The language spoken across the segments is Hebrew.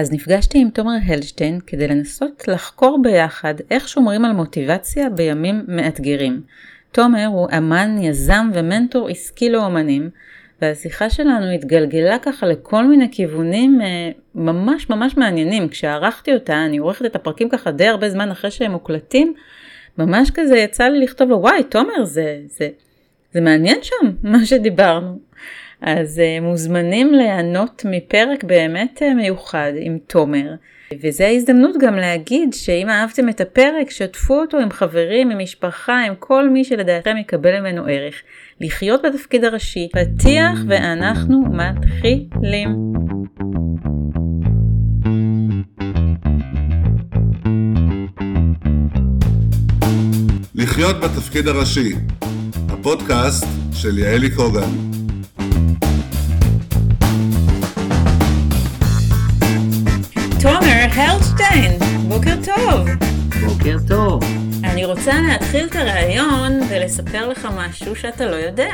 אז נפגשתי עם תומר הלשטיין כדי לנסות לחקור ביחד איך שומרים על מוטיבציה בימים מאתגרים. תומר הוא אמן, יזם ומנטור עסקי לאומנים, והשיחה שלנו התגלגלה ככה לכל מיני כיוונים אה, ממש ממש מעניינים. כשערכתי אותה, אני עורכת את הפרקים ככה די הרבה זמן אחרי שהם מוקלטים, ממש כזה יצא לי לכתוב לו, וואי, תומר, זה, זה, זה מעניין שם, מה שדיברנו. אז uh, מוזמנים ליהנות מפרק באמת uh, מיוחד עם תומר. וזו ההזדמנות גם להגיד שאם אהבתם את הפרק, שתפו אותו עם חברים, עם משפחה, עם כל מי שלדעתכם יקבל ממנו ערך. לחיות בתפקיד הראשי, פתיח ואנחנו מתחילים. לחיות בתפקיד הראשי, הפודקאסט של יעלי קוגן. בוקר טוב. בוקר טוב. אני רוצה להתחיל את הרעיון ולספר לך משהו שאתה לא יודע.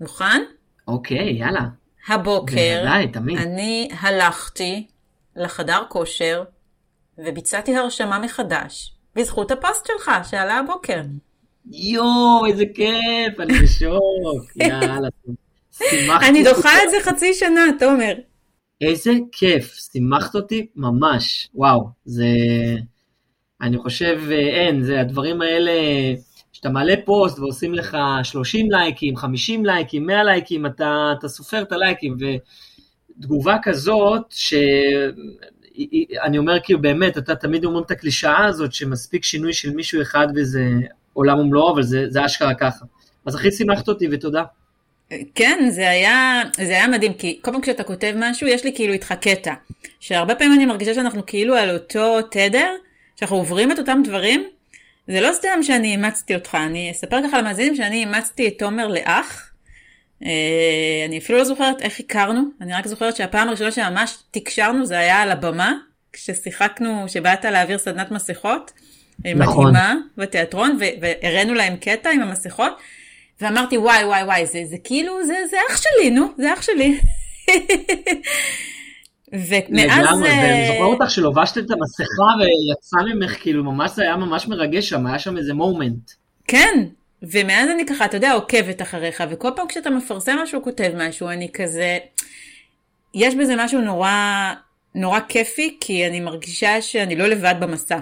מוכן? אוקיי, יאללה. הבוקר בוודאי, תמיד. אני הלכתי לחדר כושר וביצעתי הרשמה מחדש בזכות הפוסט שלך שעלה הבוקר. יואו, איזה כיף, אני בשוק. יאללה. אני. דוחה את זה חצי שנה, תומר. איזה כיף, שימחת אותי ממש. וואו, זה... אני חושב, אה, אין, זה הדברים האלה, שאתה מעלה פוסט ועושים לך 30 לייקים, 50 לייקים, 100 לייקים, אתה, אתה סופר את הלייקים, ותגובה כזאת, שאני אומר כאילו באמת, אתה תמיד אומר את הקלישאה הזאת, שמספיק שינוי של מישהו אחד וזה עולם ומלואו, אבל זה, זה אשכרה ככה. אז הכי שימחת אותי ותודה. כן, זה היה, זה היה מדהים, כי כל פעם כשאתה כותב משהו, יש לי כאילו איתך קטע. שהרבה פעמים אני מרגישה שאנחנו כאילו על אותו תדר, שאנחנו עוברים את אותם דברים. זה לא סתם שאני אימצתי אותך, אני אספר ככה למאזינים שאני אימצתי את תומר לאח. אה, אני אפילו לא זוכרת איך הכרנו, אני רק זוכרת שהפעם הראשונה שממש תקשרנו זה היה על הבמה, כששיחקנו, שבאת להעביר סדנת מסכות. נכון. מדהימה בתיאטרון, והראינו להם קטע עם המסכות. ואמרתי וואי וואי וואי זה, זה כאילו זה, זה אח שלי נו זה אח שלי. ומאז לגמרי, אה, ואני זוכר אותך שלובשת את המסכה ויצא ממך, כאילו ממש זה היה ממש מרגש שם, היה שם איזה מומנט. כן ומאז אני ככה אתה יודע עוקבת אחריך וכל פעם כשאתה מפרסם משהו כותב משהו אני כזה יש בזה משהו נורא נורא כיפי כי אני מרגישה שאני לא לבד במסע.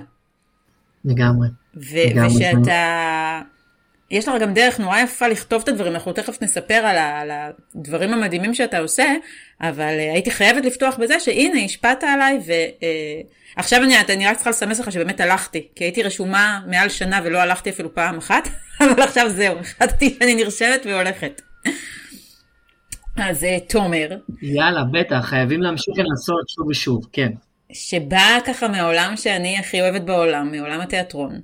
לגמרי. ו- לגמרי. ושאתה... יש לך גם דרך נורא יפה לכתוב את הדברים, אנחנו תכף נספר על, ה- על הדברים המדהימים שאתה עושה, אבל uh, הייתי חייבת לפתוח בזה שהנה, השפעת עליי, ועכשיו uh, אני, אני רק צריכה לסמס לך שבאמת הלכתי, כי הייתי רשומה מעל שנה ולא הלכתי אפילו פעם אחת, אבל עכשיו זהו, החלטתי שאני נרשמת והולכת. אז uh, תומר, יאללה, בטח, חייבים להמשיך לנסות שוב ושוב, כן. שבא ככה מהעולם שאני הכי אוהבת בעולם, מעולם התיאטרון.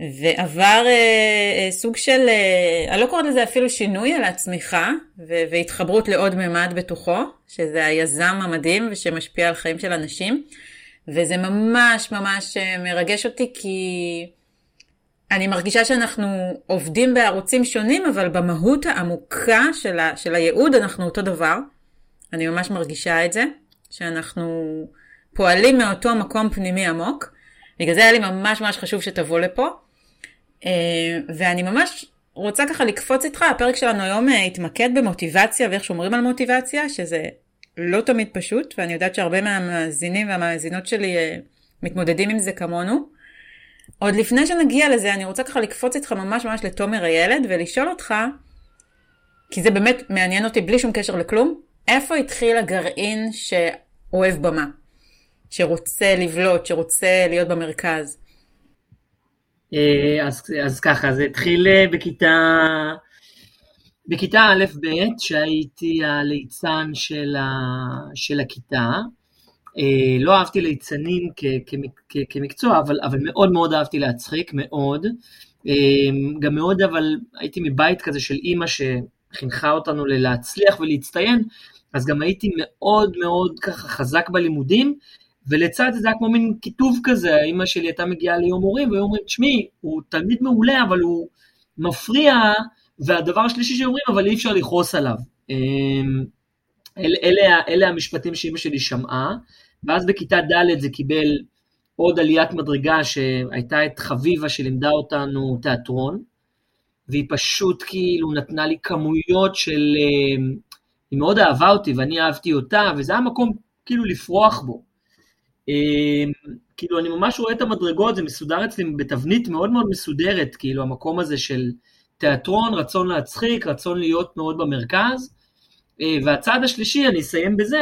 ועבר אה, אה, סוג של, אה, אני לא קוראת לזה אפילו שינוי, אלא צמיחה ו- והתחברות לעוד ממד בתוכו, שזה היזם המדהים ושמשפיע על חיים של אנשים. וזה ממש ממש אה, מרגש אותי כי אני מרגישה שאנחנו עובדים בערוצים שונים, אבל במהות העמוקה של, ה- של הייעוד אנחנו אותו דבר. אני ממש מרגישה את זה, שאנחנו פועלים מאותו מקום פנימי עמוק. בגלל זה היה לי ממש ממש חשוב שתבוא לפה. אה, ואני ממש רוצה ככה לקפוץ איתך, הפרק שלנו היום אה, התמקד במוטיבציה ואיך שומרים על מוטיבציה, שזה לא תמיד פשוט, ואני יודעת שהרבה מהמאזינים והמאזינות שלי אה, מתמודדים עם זה כמונו. עוד לפני שנגיע לזה, אני רוצה ככה לקפוץ איתך ממש ממש לתומר הילד ולשאול אותך, כי זה באמת מעניין אותי בלי שום קשר לכלום, איפה התחיל הגרעין שאוהב במה? שרוצה לבלוט, שרוצה להיות במרכז? אה, אז, אז ככה, זה התחיל אה, בכיתה, בכיתה א'-ב', שהייתי הליצן של, ה, של הכיתה. אה, לא אהבתי ליצנים כ, כ, כמקצוע, אבל, אבל מאוד מאוד אהבתי להצחיק, מאוד. גם מאוד, אבל הייתי מבית כזה של אימא שחינכה אותנו ללהצליח ולהצטיין, אז גם הייתי מאוד מאוד ככה חזק בלימודים, ולצד זה היה כמו מין כיתוב כזה, האמא שלי הייתה מגיעה ליום הורים, והיו אומרים, תשמעי, הוא תלמיד מעולה, אבל הוא מפריע, והדבר השלישי שאומרים, אבל אי אפשר לכעוס עליו. אלה, אלה, אלה המשפטים שאימא שלי שמעה, ואז בכיתה ד' זה קיבל עוד עליית מדרגה שהייתה את חביבה שלימדה אותנו תיאטרון, והיא פשוט כאילו נתנה לי כמויות של... אה, היא מאוד אהבה אותי ואני אהבתי אותה, וזה היה מקום כאילו לפרוח בו. אה, כאילו, אני ממש רואה את המדרגות, זה מסודר אצלי בתבנית מאוד מאוד מסודרת, כאילו, המקום הזה של תיאטרון, רצון להצחיק, רצון להיות מאוד במרכז. אה, והצעד השלישי, אני אסיים בזה,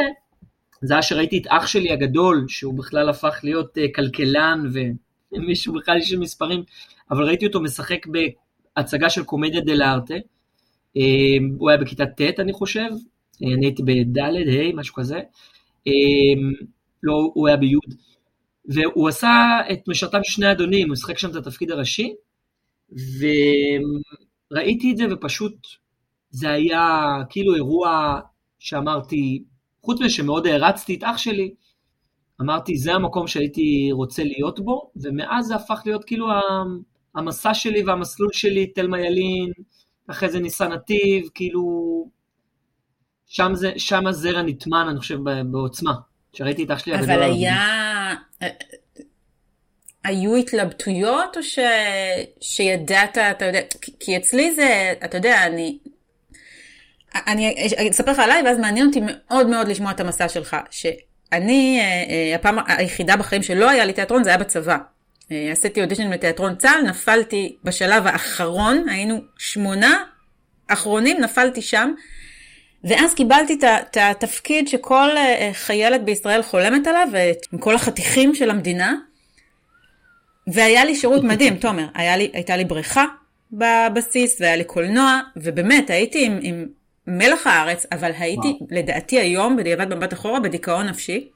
זה היה שראיתי את אח שלי הגדול, שהוא בכלל הפך להיות כלכלן ומישהו בכלל איש של מספרים, אבל ראיתי אותו משחק הצגה של קומדיה דה לארטה. אה, הוא היה בכיתה ט', אני חושב, אה, אני הייתי בד', ה', משהו כזה. לא, הוא היה בי', והוא עשה את משרתם שני אדונים, הוא שיחק שם את התפקיד הראשי, וראיתי את זה ופשוט זה היה כאילו אירוע שאמרתי, חוץ מזה שמאוד הערצתי את אח שלי, אמרתי, זה המקום שהייתי רוצה להיות בו, ומאז זה הפך להיות כאילו המסע שלי והמסלול שלי, תלמה ילין, אחרי זה ניסן נתיב, כאילו, שם, זה, שם הזרע נטמן, אני חושב, בעוצמה. שראיתי את אח שלי הגדול. אבל היה... היו התלבטויות או ש... שידעת, אתה יודע, כי אצלי זה, אתה יודע, אני... אני אספר לך עליי, ואז מעניין אותי מאוד מאוד לשמוע את המסע שלך. שאני, אה, אה, הפעם היחידה בחיים שלא היה לי תיאטרון, זה היה בצבא. אה, עשיתי אודישן בתיאטרון צה"ל, נפלתי בשלב האחרון, היינו שמונה אחרונים, נפלתי שם, ואז קיבלתי את התפקיד שכל אה, חיילת בישראל חולמת עליו, עם כל החתיכים של המדינה, והיה לי שירות מדהים, תומר, לי, הייתה לי בריכה בבסיס, והיה לי קולנוע, ובאמת, הייתי עם, עם מלח הארץ, אבל הייתי, וואו. לדעתי היום, בדיעבד במבט אחורה, בדיכאון נפשי.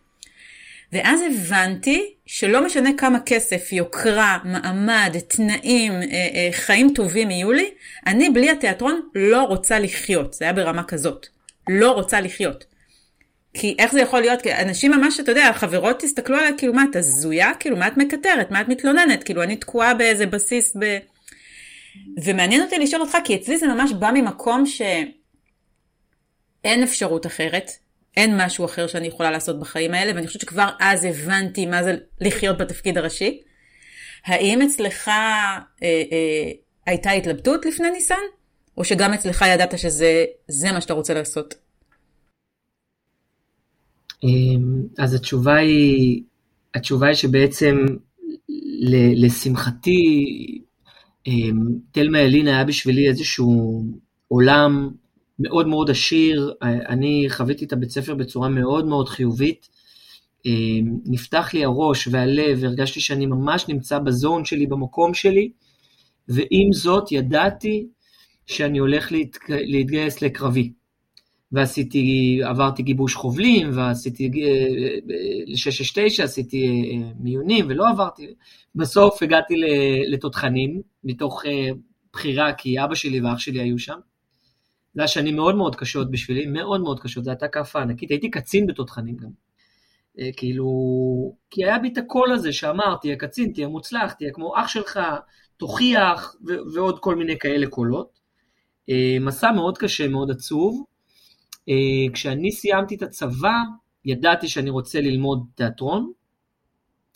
ואז הבנתי שלא משנה כמה כסף, יוקרה, מעמד, תנאים, אה, אה, חיים טובים יהיו לי, אני בלי התיאטרון לא רוצה לחיות. זה היה ברמה כזאת. לא רוצה לחיות. כי איך זה יכול להיות? כי אנשים ממש, אתה יודע, החברות תסתכלו עליה, כאילו, מה, את הזויה? כאילו, מה את מקטרת? מה את מתלוננת? כאילו, אני תקועה באיזה בסיס ב... ומעניין אותי לשאול אותך, כי אצלי זה ממש בא ממקום שאין אפשרות אחרת. אין משהו אחר שאני יכולה לעשות בחיים האלה, ואני חושבת שכבר אז הבנתי מה זה לחיות בתפקיד הראשי. האם אצלך אה, אה, הייתה התלבטות לפני ניסן? או שגם אצלך ידעת שזה מה שאתה רוצה לעשות? אמ, אז התשובה היא, התשובה היא שבעצם לשמחתי, אמ, תלמה ילין היה בשבילי איזשהו עולם מאוד מאוד עשיר, אני חוויתי את הבית ספר בצורה מאוד מאוד חיובית. אמ, נפתח לי הראש והלב, והרגשתי שאני ממש נמצא בזון שלי, במקום שלי, ועם זאת ידעתי שאני הולך להת... להתגייס לקרבי. ועשיתי, עברתי גיבוש חובלים, ועשיתי ל-669, אה, עשיתי אה, מיונים, ולא עברתי. בסוף הגעתי לתותחנים, מתוך אה, בחירה, כי אבא שלי ואח שלי היו שם. זה היה שנים מאוד מאוד קשות בשבילי, מאוד מאוד קשות, זו הייתה כאפה ענקית, הייתי קצין בתותחנים גם. אה, כאילו, כי היה בי את הקול הזה שאמר, תהיה קצין, תהיה מוצלח, תהיה כמו אח שלך, תוכיח, ו- ועוד כל מיני כאלה קולות. אה, מסע מאוד קשה, מאוד עצוב. אה, כשאני סיימתי את הצבא, ידעתי שאני רוצה ללמוד תיאטרון.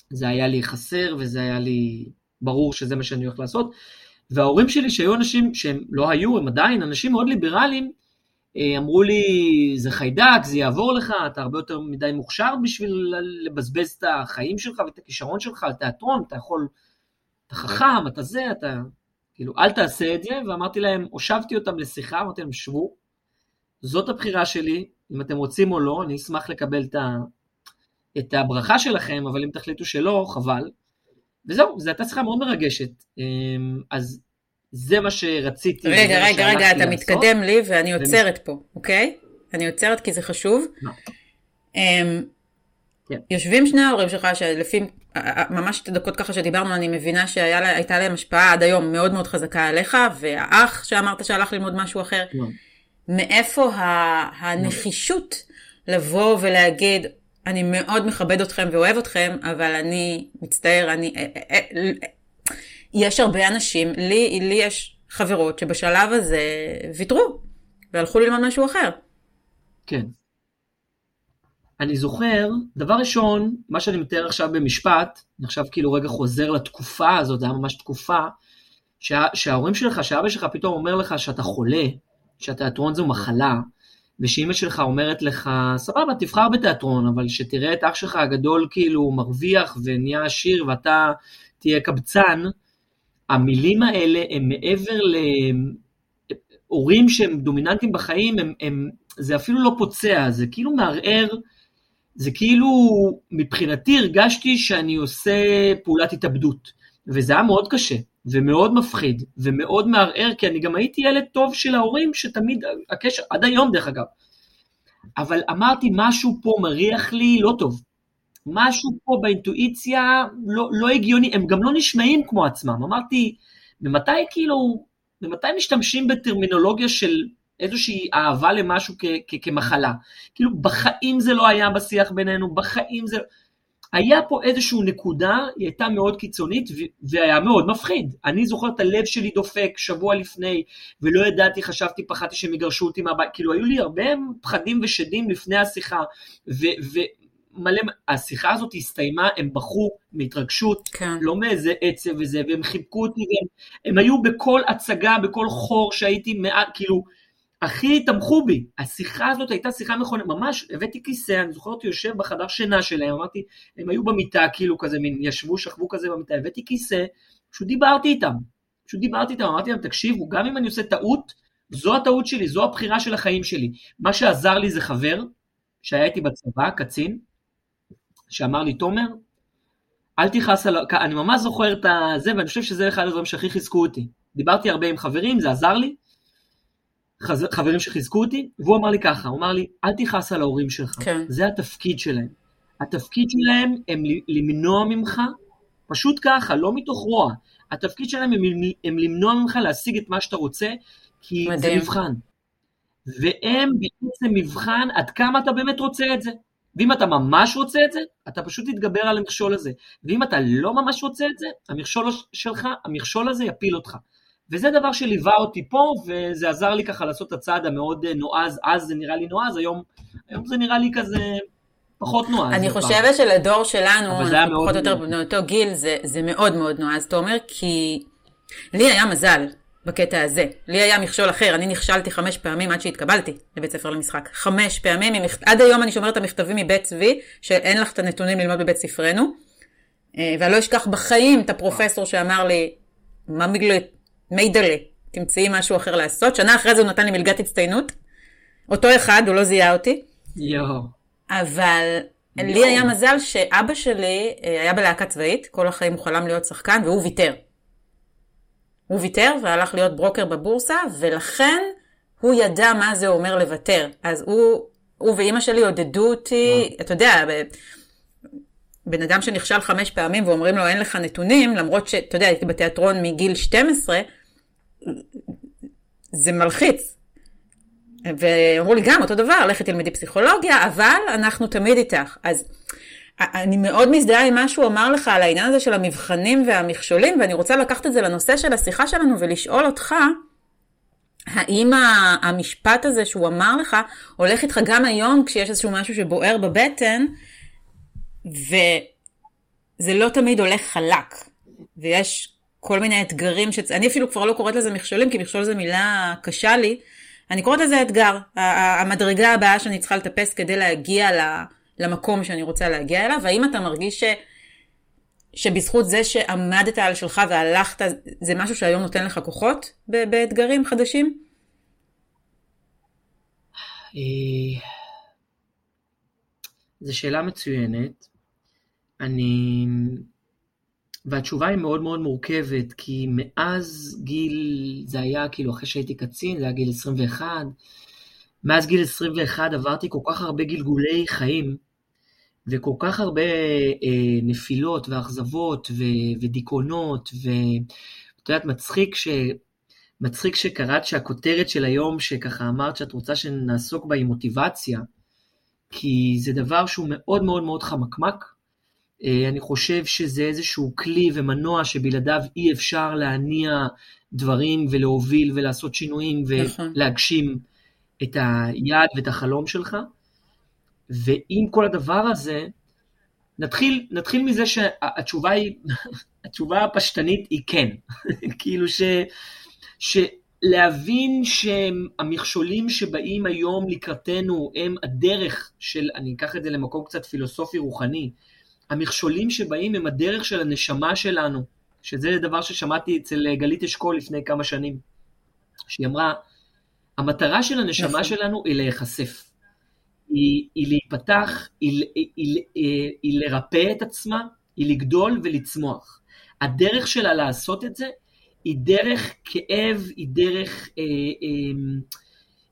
זה היה לי חסר וזה היה לי ברור שזה מה שאני הולך לעשות. וההורים שלי, שהיו אנשים שהם לא היו, הם עדיין אנשים מאוד ליברליים, אה, אמרו לי, זה חיידק, זה יעבור לך, אתה הרבה יותר מדי מוכשר בשביל לבזבז את החיים שלך ואת הכישרון שלך על תיאטרון, אתה יכול, אתה חכם, אתה זה, אתה... כאילו, אל תעשה את זה, ואמרתי להם, הושבתי אותם לשיחה, אמרתי להם, שבו, זאת הבחירה שלי, אם אתם רוצים או לא, אני אשמח לקבל את, ה... את הברכה שלכם, אבל אם תחליטו שלא, חבל. וזהו, זו הייתה שיחה מאוד מרגשת. אמ, אז זה מה שרציתי. רגע, רגע, רגע, אתה לעשות. מתקדם לי ואני עוצרת פה, אוקיי? אני עוצרת כי זה חשוב. Um, כן. יושבים שני ההורים שלך, שלפי ממש שתי דקות ככה שדיברנו, אני מבינה שהייתה להם השפעה עד היום מאוד מאוד חזקה עליך, והאח שאמרת שהלך ללמוד משהו אחר. כן. מאיפה הנחישות לבוא ולהגיד, אני מאוד מכבד אתכם ואוהב אתכם, אבל אני מצטער, אני... אה, אה, אה, יש הרבה אנשים, לי, לי יש חברות שבשלב הזה ויתרו, והלכו ללמוד משהו אחר. כן. אני זוכר, דבר ראשון, מה שאני מתאר עכשיו במשפט, אני עכשיו כאילו רגע חוזר לתקופה הזאת, זה היה ממש תקופה, שה, שההורים שלך, שאבא שלך פתאום אומר לך שאתה חולה, שהתיאטרון זו מחלה, ושאימא שלך אומרת לך, סבבה, תבחר בתיאטרון, אבל שתראה את אח שלך הגדול כאילו מרוויח ונהיה עשיר ואתה תהיה קבצן, המילים האלה הם מעבר להורים שהם דומיננטיים בחיים, הם, הם, זה אפילו לא פוצע, זה כאילו מערער, זה כאילו, מבחינתי הרגשתי שאני עושה פעולת התאבדות, וזה היה מאוד קשה. ומאוד מפחיד, ומאוד מערער, כי אני גם הייתי ילד טוב של ההורים, שתמיד, הקשר, עד היום דרך אגב. אבל אמרתי, משהו פה מריח לי לא טוב. משהו פה באינטואיציה לא, לא הגיוני, הם גם לא נשמעים כמו עצמם. אמרתי, ממתי כאילו, ממתי משתמשים בטרמינולוגיה של איזושהי אהבה למשהו כ- כ- כמחלה? כאילו, בחיים זה לא היה בשיח בינינו, בחיים זה... היה פה איזושהי נקודה, היא הייתה מאוד קיצונית והיה מאוד מפחיד. אני זוכר את הלב שלי דופק שבוע לפני, ולא ידעתי, חשבתי, פחדתי שהם יגרשו אותי מהבית, כאילו היו לי הרבה פחדים ושדים לפני השיחה, ומלא, השיחה הזאת הסתיימה, הם בכו מהתרגשות, כן. לא מאיזה עצב וזה, והם חיבקו אותי, והם הם היו בכל הצגה, בכל חור שהייתי מעט, כאילו, הכי תמכו בי. השיחה הזאת הייתה שיחה מכונה, ממש הבאתי כיסא, אני זוכר אותי יושב בחדר שינה שלהם, אמרתי, הם היו במיטה כאילו כזה, מין ישבו, שכבו כזה במיטה, הבאתי כיסא, פשוט דיברתי איתם. פשוט דיברתי איתם, אמרתי להם, תקשיבו, גם אם אני עושה טעות, זו הטעות שלי, זו הבחירה של החיים שלי. מה שעזר לי זה חבר, שהיה איתי בצבא, קצין, שאמר לי, תומר, אל תכעס על... אני ממש זוכר את זה, ואני חושב שזה אחד הדברים שהכי חיזקו אותי. דיברתי הרבה עם חברים, זה עזר לי, חברים שחיזקו אותי, והוא אמר לי ככה, הוא אמר לי, אל תכעס על ההורים שלך, כן. זה התפקיד שלהם. התפקיד שלהם הם למנוע ממך, פשוט ככה, לא מתוך רוע, התפקיד שלהם הם, הם למנוע ממך להשיג את מה שאתה רוצה, כי מדהים. זה מבחן. והם בעצם מבחן עד כמה אתה באמת רוצה את זה. ואם אתה ממש רוצה את זה, אתה פשוט תתגבר על המכשול הזה. ואם אתה לא ממש רוצה את זה, המכשול שלך, המכשול הזה יפיל אותך. וזה דבר שליווה אותי פה, וזה עזר לי ככה לעשות את הצעד המאוד אה, נועז, אז זה נראה לי נועז, היום, היום זה נראה לי כזה פחות נועז. אני חושבת שלדור שלנו, אנחנו פחות או יותר באותו גיל, זה, זה מאוד מאוד נועז, תומר, כי לי היה מזל בקטע הזה. לי היה מכשול אחר, אני נכשלתי חמש פעמים עד שהתקבלתי לבית ספר למשחק. חמש פעמים, עד היום אני שומרת את המכתבים מבית צבי, שאין לך את הנתונים ללמוד בבית ספרנו. אה, ואני לא אשכח בחיים את הפרופסור שאמר לי, מה בגלל מיידלה, תמצאי משהו אחר לעשות. שנה אחרי זה הוא נתן לי מלגת הצטיינות. אותו אחד, הוא לא זיהה אותי. יואו. אבל יו. לי היה מזל שאבא שלי אה, היה בלהקה צבאית, כל החיים הוא חלם להיות שחקן, והוא ויתר. הוא ויתר והלך להיות ברוקר בבורסה, ולכן הוא ידע מה זה אומר לוותר. אז הוא, הוא ואימא שלי עודדו אותי, אתה יודע, בן אדם שנכשל חמש פעמים ואומרים לו אין לך נתונים, למרות שאתה יודע, הייתי בתיאטרון מגיל 12, זה מלחיץ. ואמרו לי גם אותו דבר, לכי תלמדי פסיכולוגיה, אבל אנחנו תמיד איתך. אז אני מאוד מזדהה עם מה שהוא אמר לך על העניין הזה של המבחנים והמכשולים, ואני רוצה לקחת את זה לנושא של השיחה שלנו ולשאול אותך, האם המשפט הזה שהוא אמר לך, הולך איתך גם היום כשיש איזשהו משהו שבוער בבטן, וזה לא תמיד הולך חלק, ויש כל מיני אתגרים, ש... אני אפילו כבר לא קוראת לזה מכשולים, כי מכשול זו מילה קשה לי, אני קוראת לזה אתגר, המדרגה הבאה שאני צריכה לטפס כדי להגיע למקום שאני רוצה להגיע אליו, האם אתה מרגיש ש... שבזכות זה שעמדת על שלך והלכת, זה משהו שהיום נותן לך כוחות באתגרים חדשים? אה, זו שאלה מצוינת. אני... והתשובה היא מאוד מאוד מורכבת, כי מאז גיל, זה היה כאילו אחרי שהייתי קצין, זה היה גיל 21, מאז גיל 21 עברתי כל כך הרבה גלגולי חיים, וכל כך הרבה אה, נפילות ואכזבות ו- ודיכאונות, ואת יודעת, מצחיק ש... מצחיק שקראת שהכותרת של היום, שככה אמרת שאת רוצה שנעסוק בה היא מוטיבציה, כי זה דבר שהוא מאוד מאוד מאוד חמקמק, אני חושב שזה איזשהו כלי ומנוע שבלעדיו אי אפשר להניע דברים ולהוביל ולעשות שינויים נכון. ולהגשים את היעד ואת החלום שלך. ועם כל הדבר הזה, נתחיל, נתחיל מזה שהתשובה היא, התשובה הפשטנית היא כן. כאילו ש... שלהבין שהמכשולים שבאים היום לקראתנו הם הדרך של, אני אקח את זה למקום קצת פילוסופי רוחני, המכשולים שבאים הם הדרך של הנשמה שלנו, שזה דבר ששמעתי אצל גלית אשכול לפני כמה שנים, שהיא אמרה, המטרה של הנשמה נכון. שלנו היא להיחשף. היא, היא להיפתח, היא, היא, היא, היא לרפא את עצמה, היא לגדול ולצמוח. הדרך שלה לעשות את זה היא דרך כאב, היא דרך, אה, אה,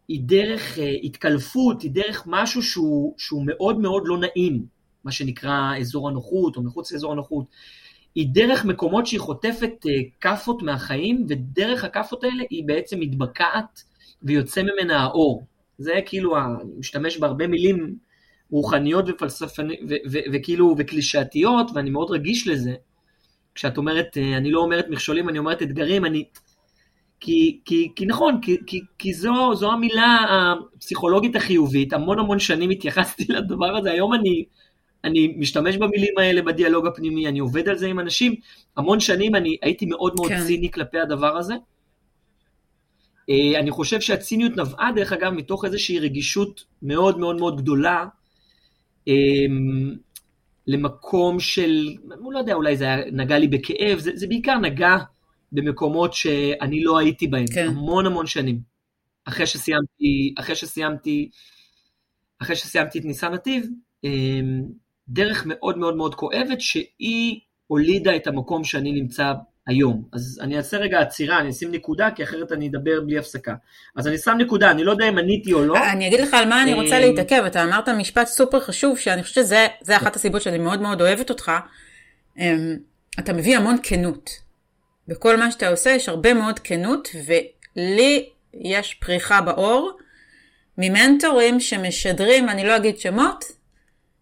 היא דרך אה, התקלפות, היא דרך משהו שהוא, שהוא מאוד מאוד לא נעים, מה שנקרא אזור הנוחות או מחוץ לאזור הנוחות. היא דרך מקומות שהיא חוטפת אה, כאפות מהחיים, ודרך הכאפות האלה היא בעצם מתבקעת ויוצא ממנה האור. זה כאילו, אני משתמש בהרבה מילים רוחניות ופלספניות, וכאילו, וקלישאתיות, ואני מאוד רגיש לזה. כשאת אומרת, אה, אני לא אומרת מכשולים, אני אומרת אתגרים, אני... כי, כי, כי נכון, כי, כי, כי זו, זו המילה הפסיכולוגית החיובית, המון המון שנים התייחסתי לדבר הזה, היום אני, אני משתמש במילים האלה בדיאלוג הפנימי, אני עובד על זה עם אנשים, המון שנים אני הייתי מאוד מאוד כן. ציני כלפי הדבר הזה, אה, אני חושב שהציניות נבעה, דרך אגב, מתוך איזושהי רגישות מאוד מאוד מאוד גדולה אה, למקום של, אני לא יודע, אולי זה נגע לי בכאב, זה, זה בעיקר נגע במקומות שאני לא הייתי בהם, כן. המון המון שנים. אחרי שסיימתי, אחרי שסיימתי, אחרי שסיימתי את ניסן נתיב, אה, דרך מאוד מאוד מאוד כואבת, שהיא הולידה את המקום שאני נמצא היום. אז אני אעשה רגע עצירה, אני אשים נקודה, כי אחרת אני אדבר בלי הפסקה. אז אני שם נקודה, אני לא יודע אם עניתי או לא. אני אגיד לך על מה אני רוצה אה, להתעכב, אתה אמרת משפט סופר חשוב, שאני חושבת שזה אחת הסיבות שאני מאוד מאוד אוהבת אותך. אמ, אתה מביא המון כנות. בכל מה שאתה עושה יש הרבה מאוד כנות, ולי יש פריחה באור ממנטורים שמשדרים, אני לא אגיד שמות,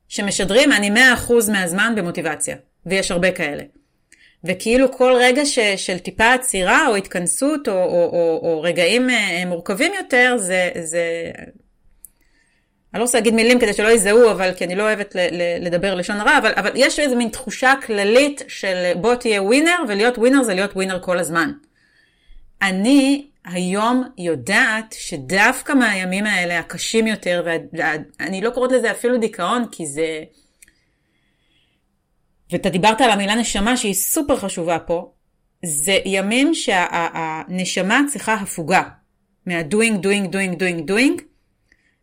שמשדרים אני 100% מהזמן במוטיבציה, ויש הרבה כאלה. וכאילו כל רגע ש, של טיפה עצירה או התכנסות או, או, או, או רגעים אה, מורכבים יותר, זה, זה... אני לא רוצה להגיד מילים כדי שלא יזהו, אבל כי אני לא אוהבת ל, ל, לדבר לשון הרע, אבל, אבל יש איזו מין תחושה כללית של בוא תהיה ווינר, ולהיות ווינר זה להיות ווינר כל הזמן. אני היום יודעת שדווקא מהימים האלה הקשים יותר, ואני לא קוראת לזה אפילו דיכאון, כי זה... ואתה דיברת על המילה נשמה שהיא סופר חשובה פה, זה ימים שהנשמה שה, צריכה הפוגה מה-doing, doing, doing, doing, doing,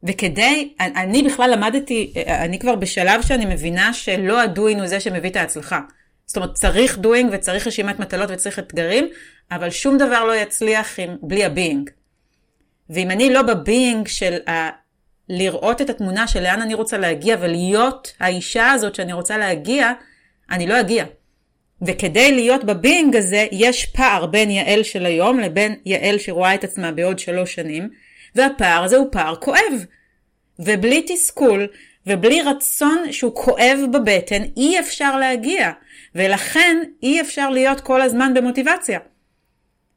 וכדי, אני בכלל למדתי, אני כבר בשלב שאני מבינה שלא ה-doing הוא זה שמביא את ההצלחה. זאת אומרת, צריך doing וצריך רשימת מטלות וצריך אתגרים, אבל שום דבר לא יצליח עם, בלי ה-being. ואם אני לא ב-being של ה... לראות את התמונה של לאן אני רוצה להגיע ולהיות האישה הזאת שאני רוצה להגיע, אני לא אגיע. וכדי להיות בבינג הזה, יש פער בין יעל של היום לבין יעל שרואה את עצמה בעוד שלוש שנים, והפער הזה הוא פער כואב. ובלי תסכול, ובלי רצון שהוא כואב בבטן, אי אפשר להגיע. ולכן אי אפשר להיות כל הזמן במוטיבציה.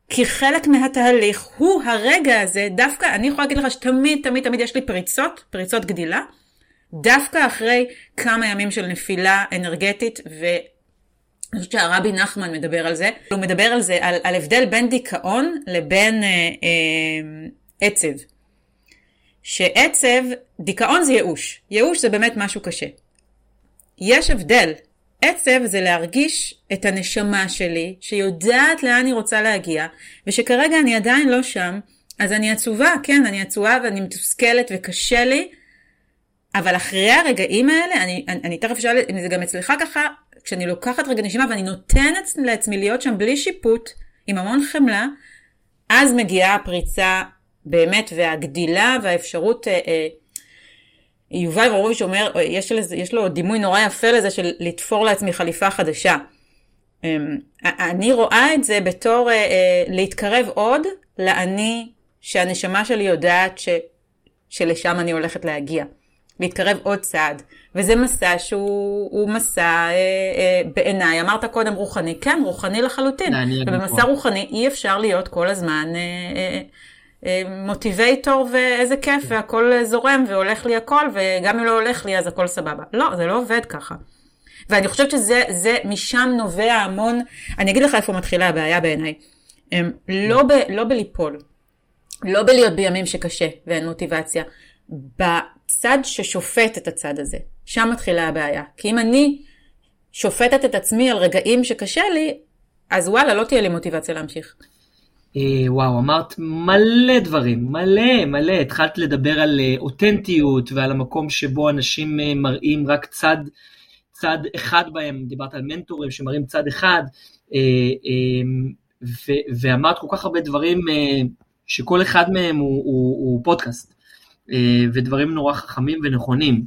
כי חלק מהתהליך הוא הרגע הזה, דווקא, אני יכולה להגיד לך שתמיד, תמיד, תמיד יש לי פריצות, פריצות גדילה, דווקא אחרי כמה ימים של נפילה אנרגטית, ואני חושבת שהרבי נחמן מדבר על זה, הוא מדבר על זה, על, על הבדל בין דיכאון לבין אה, אה, עצב. שעצב, דיכאון זה ייאוש, ייאוש זה באמת משהו קשה. יש הבדל, עצב זה להרגיש את הנשמה שלי, שיודעת לאן היא רוצה להגיע, ושכרגע אני עדיין לא שם, אז אני עצובה, כן, אני עצובה ואני מתוסכלת וקשה לי, אבל אחרי הרגעים האלה, אני, אני, אני תכף אשאל אם זה גם אצלך ככה, כשאני לוקחת רגע נשימה ואני נותנת לעצמי להיות שם בלי שיפוט, עם המון חמלה, אז מגיעה הפריצה באמת, והגדילה והאפשרות, אה, אה, יובל ורוביץ' אומר, אה, יש, לזה, יש לו דימוי נורא יפה לזה של לתפור לעצמי חליפה חדשה. אה, אני רואה את זה בתור אה, אה, להתקרב עוד לאני שהנשמה שלי יודעת ש, שלשם אני הולכת להגיע. להתקרב עוד צעד. וזה מסע שהוא מסע אה, אה, בעיניי, אמרת קודם רוחני, כן, רוחני לחלוטין. ובמסע רוחני אי אפשר להיות כל הזמן אה, אה, מוטיבייטור ואיזה כיף והכל זורם והולך לי הכל וגם אם לא הולך לי אז הכל סבבה. לא, זה לא עובד ככה. ואני חושבת שזה, זה, משם נובע המון, אני אגיד לך איפה מתחילה הבעיה בעיניי. לא, ב, לא בליפול, לא בלהיות בימים שקשה ואין מוטיבציה, בצד ששופט את הצד הזה, שם מתחילה הבעיה. כי אם אני שופטת את עצמי על רגעים שקשה לי, אז וואלה, לא תהיה לי מוטיבציה להמשיך. אה, וואו, אמרת מלא דברים, מלא, מלא. התחלת לדבר על אה, אותנטיות ועל המקום שבו אנשים אה, מראים רק צד, צד אחד בהם, דיברת על מנטורים שמראים צד אחד, ואמרת כל כך הרבה דברים שכל אחד מהם הוא, הוא, הוא פודקאסט, ודברים נורא חכמים ונכונים.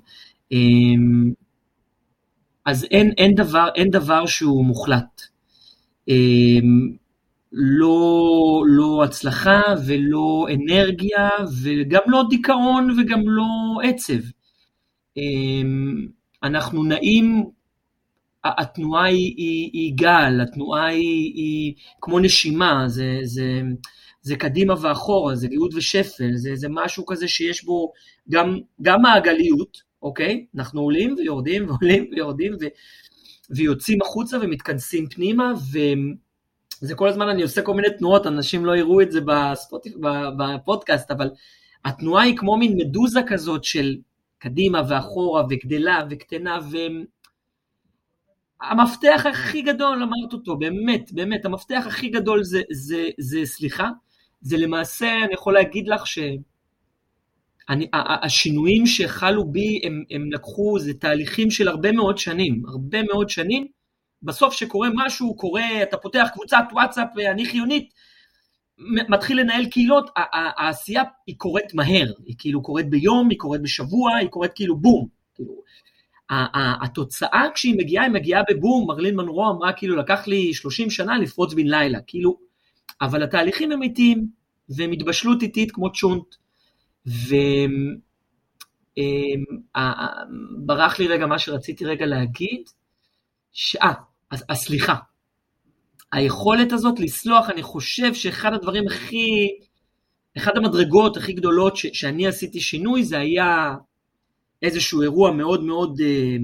אז אין, אין, דבר, אין דבר שהוא מוחלט. לא, לא הצלחה ולא אנרגיה וגם לא דיכאון וגם לא עצב. אמ, אנחנו נעים, התנועה היא, היא, היא גל, התנועה היא, היא כמו נשימה, זה, זה, זה קדימה ואחורה, זה גאות ושפל, זה, זה משהו כזה שיש בו גם, גם מעגליות, אוקיי? אנחנו עולים ויורדים ועולים ויורדים ו, ויוצאים החוצה ומתכנסים פנימה, ו... זה כל הזמן אני עושה כל מיני תנועות, אנשים לא יראו את זה בספוטיפ, בפודקאסט, אבל התנועה היא כמו מין מדוזה כזאת של קדימה ואחורה וגדלה וקטנה, והמפתח הכי גדול, אמרת אותו, באמת, באמת, המפתח הכי גדול זה, זה, זה סליחה, זה למעשה, אני יכול להגיד לך ש... אני, השינויים שחלו בי הם, הם לקחו, זה תהליכים של הרבה מאוד שנים, הרבה מאוד שנים, בסוף שקורה משהו, קורה, אתה פותח קבוצת וואטסאפ, אני חיונית, מתחיל לנהל קהילות, העשייה היא קורית מהר, היא כאילו קורית ביום, היא קורית בשבוע, היא קורית כאילו בום. כאילו, התוצאה כשהיא מגיעה, היא מגיעה בבום, מרלין מנרו אמרה כאילו לקח לי 30 שנה לפרוץ בן לילה, כאילו, אבל התהליכים הם איטיים, והם התבשלות איטית כמו צ'ונט, וברח לי רגע מה שרציתי רגע להגיד, אז הסליחה. היכולת הזאת לסלוח, אני חושב שאחד הדברים הכי, אחד המדרגות הכי גדולות ש, שאני עשיתי שינוי, זה היה איזשהו אירוע מאוד מאוד אה,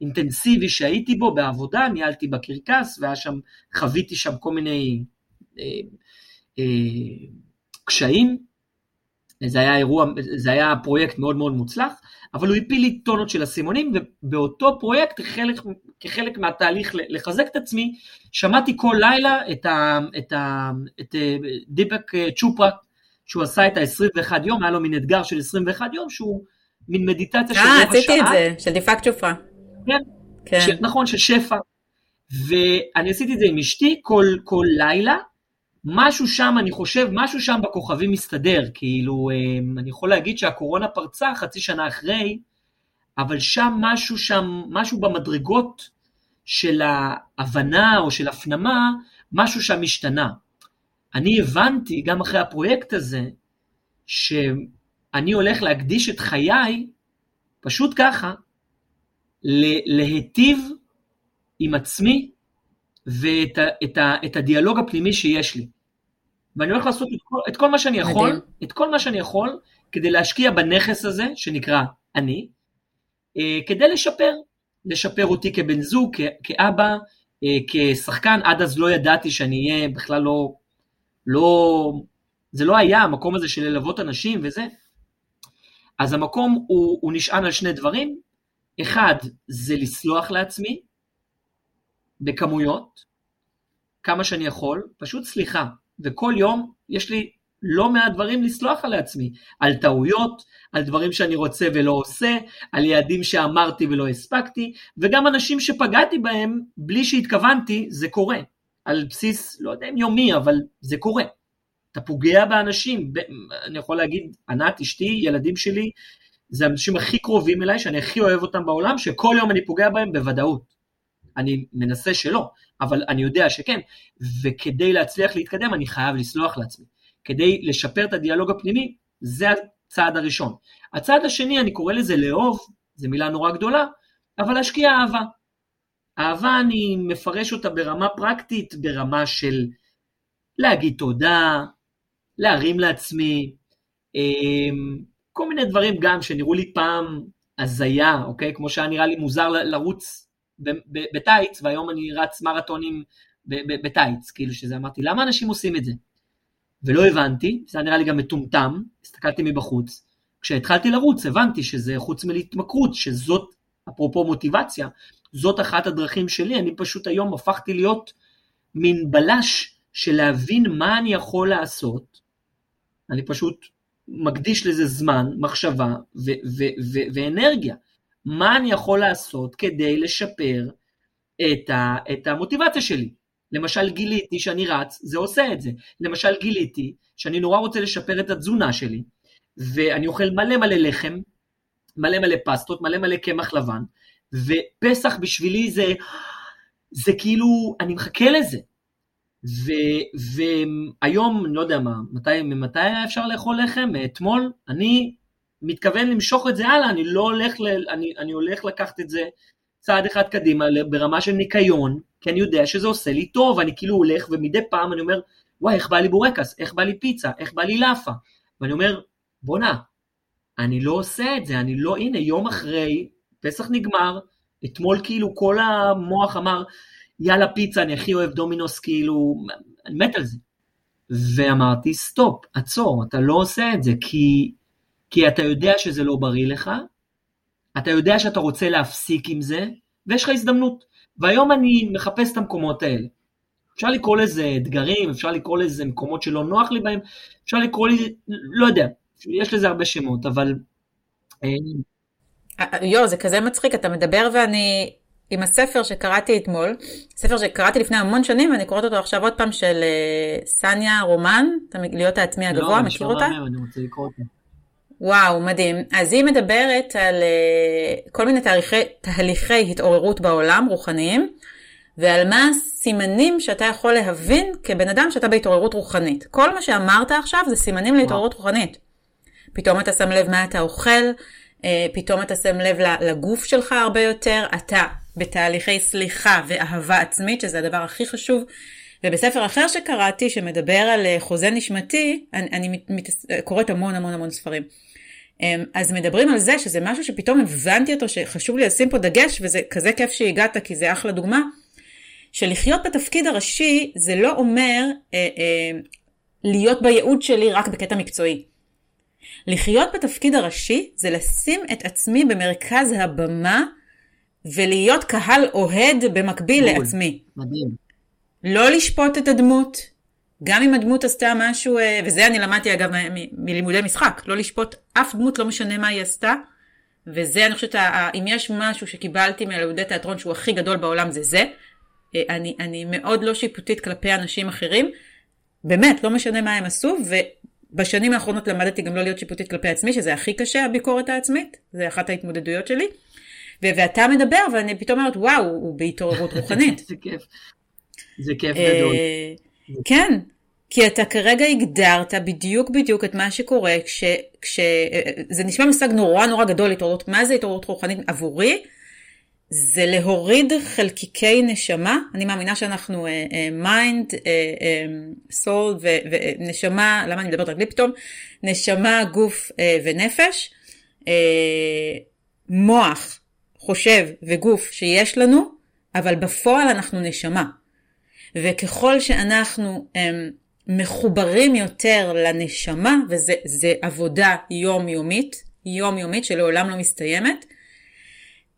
אינטנסיבי שהייתי בו בעבודה, ניהלתי בקרקס, והיה שם, חוויתי שם כל מיני אה, אה, קשיים. זה היה אירוע, זה היה פרויקט מאוד מאוד מוצלח, אבל הוא הפיל לי טונות של אסימונים, ובאותו פרויקט, חלק, כחלק מהתהליך לחזק את עצמי, שמעתי כל לילה את, ה, את, ה, את אה, דיפק אה, צ'ופרה, שהוא עשה את ה-21 יום, היה לו מין אתגר של 21 יום, שהוא מין מדיטציה של רבע שעה. אה, עשיתי את זה, של דיפק צ'ופרה. כן, כן. ש, נכון, של שפע. ואני עשיתי את זה עם אשתי כל, כל לילה, משהו שם, אני חושב, משהו שם בכוכבים מסתדר, כאילו, אמ, אני יכול להגיד שהקורונה פרצה חצי שנה אחרי, אבל שם משהו שם, משהו במדרגות של ההבנה או של הפנמה, משהו שם השתנה. אני הבנתי, גם אחרי הפרויקט הזה, שאני הולך להקדיש את חיי, פשוט ככה, להיטיב עם עצמי ואת ה, את ה, את הדיאלוג הפנימי שיש לי. ואני הולך לעשות את כל, את כל מה שאני יכול, מדהים. את כל מה שאני יכול, כדי להשקיע בנכס הזה, שנקרא אני, אה, כדי לשפר, לשפר אותי כבן זוג, כ, כאבא, אה, כשחקן, עד אז לא ידעתי שאני אהיה בכלל לא, לא, זה לא היה המקום הזה של ללוות אנשים וזה. אז המקום הוא, הוא נשען על שני דברים, אחד זה לסלוח לעצמי, בכמויות, כמה שאני יכול, פשוט סליחה, וכל יום יש לי לא מעט דברים לסלוח על עצמי, על טעויות, על דברים שאני רוצה ולא עושה, על יעדים שאמרתי ולא הספקתי, וגם אנשים שפגעתי בהם בלי שהתכוונתי, זה קורה. על בסיס, לא יודע אם יומי, אבל זה קורה. אתה פוגע באנשים, אני יכול להגיד, ענת, אשתי, ילדים שלי, זה האנשים הכי קרובים אליי, שאני הכי אוהב אותם בעולם, שכל יום אני פוגע בהם בוודאות. אני מנסה שלא, אבל אני יודע שכן, וכדי להצליח להתקדם אני חייב לסלוח לעצמי. כדי לשפר את הדיאלוג הפנימי, זה הצעד הראשון. הצעד השני, אני קורא לזה לאהוב, זו מילה נורא גדולה, אבל להשקיע אהבה. אהבה, אני מפרש אותה ברמה פרקטית, ברמה של להגיד תודה, להרים לעצמי, אמ, כל מיני דברים גם שנראו לי פעם הזיה, אוקיי? כמו שהיה נראה לי מוזר לרוץ בטייץ, והיום אני רץ מרתונים בטייץ, כאילו שזה אמרתי, למה אנשים עושים את זה? ולא הבנתי, זה נראה לי גם מטומטם, הסתכלתי מבחוץ. כשהתחלתי לרוץ הבנתי שזה חוץ מלהתמכרות, שזאת, אפרופו מוטיבציה, זאת אחת הדרכים שלי, אני פשוט היום הפכתי להיות מין בלש של להבין מה אני יכול לעשות, אני פשוט מקדיש לזה זמן, מחשבה ו- ו- ו- ואנרגיה. מה אני יכול לעשות כדי לשפר את, ה- את המוטיבציה שלי? למשל גיליתי שאני רץ, זה עושה את זה. למשל גיליתי שאני נורא רוצה לשפר את התזונה שלי, ואני אוכל מלא מלא לחם, מלא מלא פסטות, מלא מלא קמח לבן, ופסח בשבילי זה, זה כאילו, אני מחכה לזה. והיום, אני לא יודע מה, מתי, ממתי אפשר לאכול לחם? אתמול? אני מתכוון למשוך את זה הלאה, אני לא הולך, ל, אני, אני הולך לקחת את זה צעד אחד קדימה ברמה של ניקיון, כי אני יודע שזה עושה לי טוב, אני כאילו הולך ומדי פעם אני אומר, וואי, איך בא לי בורקס, איך בא לי פיצה, איך בא לי לאפה, ואני אומר, בואנה, אני לא עושה את זה, אני לא, הנה, יום אחרי, פסח נגמר, אתמול כאילו כל המוח אמר, יאללה פיצה, אני הכי אוהב דומינוס, כאילו, אני מת על זה. ואמרתי, stop, עצור, אתה לא עושה את זה, כי, כי אתה יודע שזה לא בריא לך, אתה יודע שאתה רוצה להפסיק עם זה, ויש לך הזדמנות. והיום אני מחפש את המקומות האלה. אפשר לקרוא לזה אתגרים, אפשר לקרוא לזה מקומות שלא נוח לי בהם, אפשר לקרוא לזה, לא יודע, יש לזה הרבה שמות, אבל... אה, אה, יו, זה כזה מצחיק, אתה מדבר ואני עם הספר שקראתי אתמול, ספר שקראתי לפני המון שנים, ואני קוראת אותו עכשיו עוד פעם, של uh, סניה רומן, להיות העצמי הגבוה, לא, מכיר אותה? לא, אני רוצה לקרוא אותה. וואו, מדהים. אז היא מדברת על uh, כל מיני תהליכי, תהליכי התעוררות בעולם, רוחניים, ועל מה הסימנים שאתה יכול להבין כבן אדם שאתה בהתעוררות רוחנית. כל מה שאמרת עכשיו זה סימנים להתעוררות רוחנית. פתאום אתה שם לב מה אתה אוכל, אה, פתאום אתה שם לב לגוף שלך הרבה יותר, אתה בתהליכי סליחה ואהבה עצמית, שזה הדבר הכי חשוב. ובספר אחר שקראתי, שמדבר על אה, חוזה נשמתי, אני, אני מת, קוראת המון המון המון ספרים. אמ, אז מדברים על זה שזה משהו שפתאום הבנתי אותו, שחשוב לי לשים פה דגש, וזה כזה כיף שהגעת, כי זה אחלה דוגמה, שלחיות בתפקיד הראשי זה לא אומר אה, אה, להיות בייעוד שלי רק בקטע מקצועי. לחיות בתפקיד הראשי זה לשים את עצמי במרכז הבמה ולהיות קהל אוהד במקביל מדהים, לעצמי. מדהים. לא לשפוט את הדמות, גם אם הדמות עשתה משהו, אה, וזה אני למדתי אגב מלימודי משחק, לא לשפוט אף דמות, לא משנה מה היא עשתה. וזה, אני חושבת, אם יש משהו שקיבלתי מלימודי תיאטרון שהוא הכי גדול בעולם, זה זה. אה, אני, אני מאוד לא שיפוטית כלפי אנשים אחרים. באמת, לא משנה מה הם עשו, בשנים האחרונות למדתי גם לא להיות שיפוטית כלפי עצמי, שזה הכי קשה, הביקורת העצמית, זה אחת ההתמודדויות שלי. ו- ואתה מדבר, ואני פתאום אומרת, וואו, הוא בהתעוררות רוחנית. זה כיף. זה כיף גדול. כן, כי אתה כרגע הגדרת בדיוק בדיוק את מה שקורה, כש... כש זה נשמע מושג נורא נורא גדול, התעוררות, מה זה התעוררות רוחנית עבורי? זה להוריד חלקיקי נשמה, אני מאמינה שאנחנו mind, soul ונשמה, למה אני מדברת אנגלית פתאום? נשמה, גוף uh, ונפש, uh, מוח, חושב וגוף שיש לנו, אבל בפועל אנחנו נשמה. וככל שאנחנו um, מחוברים יותר לנשמה, וזה עבודה יומיומית, יומיומית שלעולם לא מסתיימת,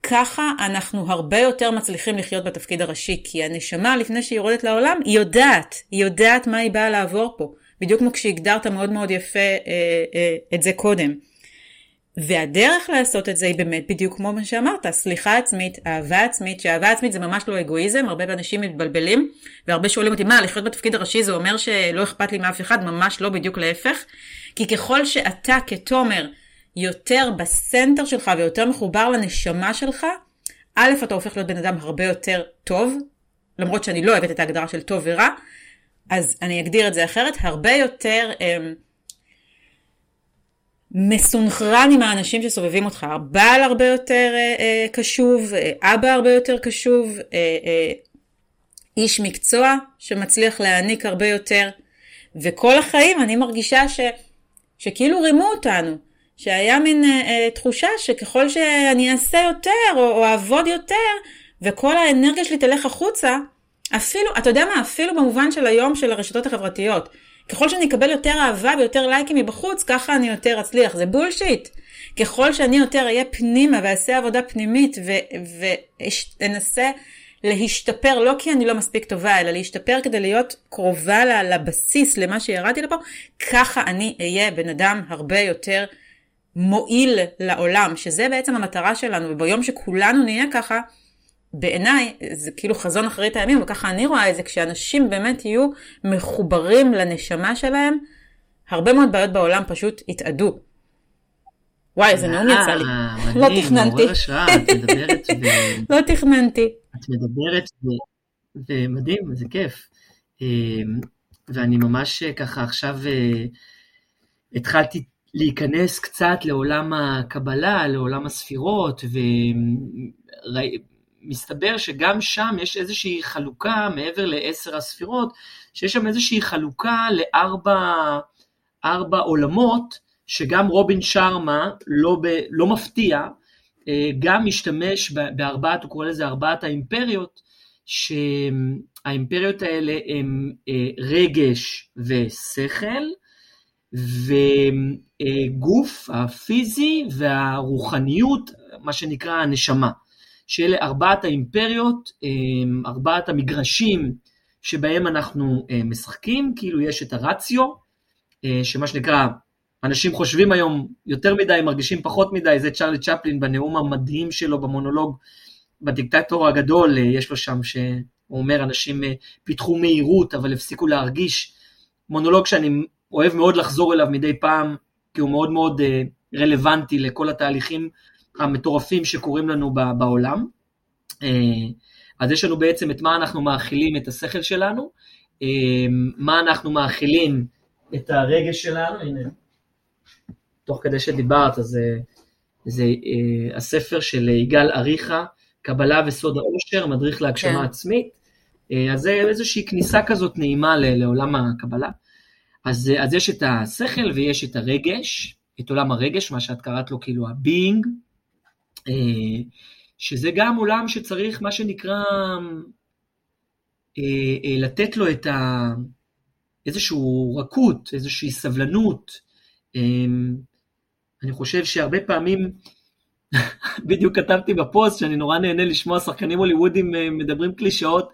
ככה אנחנו הרבה יותר מצליחים לחיות בתפקיד הראשי, כי הנשמה לפני שהיא יורדת לעולם, היא יודעת, היא יודעת מה היא באה לעבור פה. בדיוק כמו כשהגדרת מאוד מאוד יפה אה, אה, את זה קודם. והדרך לעשות את זה היא באמת בדיוק כמו מה שאמרת, סליחה עצמית, אהבה עצמית, שאהבה עצמית זה ממש לא אגואיזם, הרבה אנשים מתבלבלים, והרבה שואלים אותי, מה, לחיות בתפקיד הראשי זה אומר שלא אכפת לי מאף אחד, ממש לא, בדיוק להפך. כי ככל שאתה כתומר יותר בסנטר שלך ויותר מחובר לנשמה שלך, א', אתה הופך להיות בן אדם הרבה יותר טוב, למרות שאני לא אוהבת את ההגדרה של טוב ורע, אז אני אגדיר את זה אחרת, הרבה יותר אה, מסונכרן עם האנשים שסובבים אותך, בעל הרבה יותר אה, אה, קשוב, אה, אבא הרבה יותר קשוב, אה, אה, איש מקצוע שמצליח להעניק הרבה יותר, וכל החיים אני מרגישה ש, שכאילו רימו אותנו, שהיה מין אה, אה, תחושה שככל שאני אעשה יותר, או, או אעבוד יותר, וכל האנרגיה שלי תלך החוצה, אפילו, אתה יודע מה, אפילו במובן של היום של הרשתות החברתיות. ככל שאני אקבל יותר אהבה ויותר לייקים מבחוץ, ככה אני יותר אצליח. זה בולשיט. ככל שאני יותר אהיה פנימה ואעשה עבודה פנימית ואנסה להשתפר, לא כי אני לא מספיק טובה, אלא להשתפר כדי להיות קרובה לבסיס, למה שירדתי לפה, ככה אני אהיה בן אדם הרבה יותר מועיל לעולם, שזה בעצם המטרה שלנו, וביום שכולנו נהיה ככה, בעיניי זה כאילו חזון אחרית הימים, וככה אני רואה את זה, כשאנשים באמת יהיו מחוברים לנשמה שלהם, הרבה מאוד בעיות בעולם פשוט יתאדו. וואי, איזה נאום יצא לי. לא תכננתי. מעורר השראה, את מדברת ו... לא תכננתי. את מדברת ו... ומדהים, זה כיף. ואני ממש ככה עכשיו התחלתי להיכנס קצת לעולם הקבלה, לעולם הספירות, ומסתבר שגם שם יש איזושהי חלוקה מעבר לעשר הספירות, שיש שם איזושהי חלוקה לארבע עולמות, שגם רובין שרמה, לא, ב, לא מפתיע, אה, גם משתמש בארבעת, הוא קורא לזה ארבעת האימפריות, שהאימפריות האלה הם אה, רגש ושכל, וגוף, הפיזי והרוחניות, מה שנקרא הנשמה. שאלה ארבעת האימפריות, אה, ארבעת המגרשים שבהם אנחנו משחקים, כאילו יש את הרציו, שמה שנקרא אנשים חושבים היום יותר מדי, מרגישים פחות מדי, זה צ'רלי צ'פלין בנאום המדהים שלו במונולוג בדיקטטור הגדול, אה, יש לו שם שהוא אומר, אנשים אה, פיתחו מהירות אבל הפסיקו להרגיש. מונולוג שאני אוהב מאוד לחזור אליו מדי פעם, כי הוא מאוד מאוד אה, רלוונטי לכל התהליכים המטורפים שקורים לנו בעולם. אז יש לנו בעצם את מה אנחנו מאכילים את השכל שלנו, מה אנחנו מאכילים את הרגש שלנו, הנה תוך כדי שדיברת, אז זה אה, הספר של יגאל אריכה, קבלה וסוד העושר, מדריך להגשמה כן. עצמית. אה, אז זה איזושהי כניסה כזאת נעימה לעולם הקבלה. אז, אז יש את השכל ויש את הרגש, את עולם הרגש, מה שאת קראת לו כאילו ה being, אה, שזה גם עולם שצריך מה שנקרא לתת לו את ה... איזושהי רכות, איזושהי סבלנות, אני חושב שהרבה פעמים, בדיוק כתבתי בפוסט שאני נורא נהנה לשמוע שחקנים הוליוודים אה, מדברים קלישאות,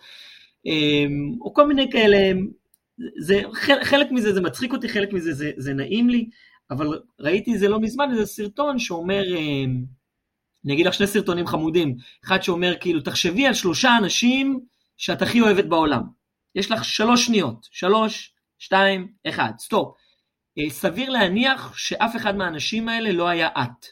אה, או כל מיני כאלה, זה, חלק מזה זה מצחיק אותי, חלק מזה זה, זה נעים לי, אבל ראיתי זה לא מזמן, איזה סרטון שאומר, אה, אני אגיד לך שני סרטונים חמודים, אחד שאומר כאילו, תחשבי על שלושה אנשים שאת הכי אוהבת בעולם. יש לך שלוש שניות, שלוש, שתיים, אחד, סטופ. אה, סביר להניח שאף אחד מהאנשים האלה לא היה את.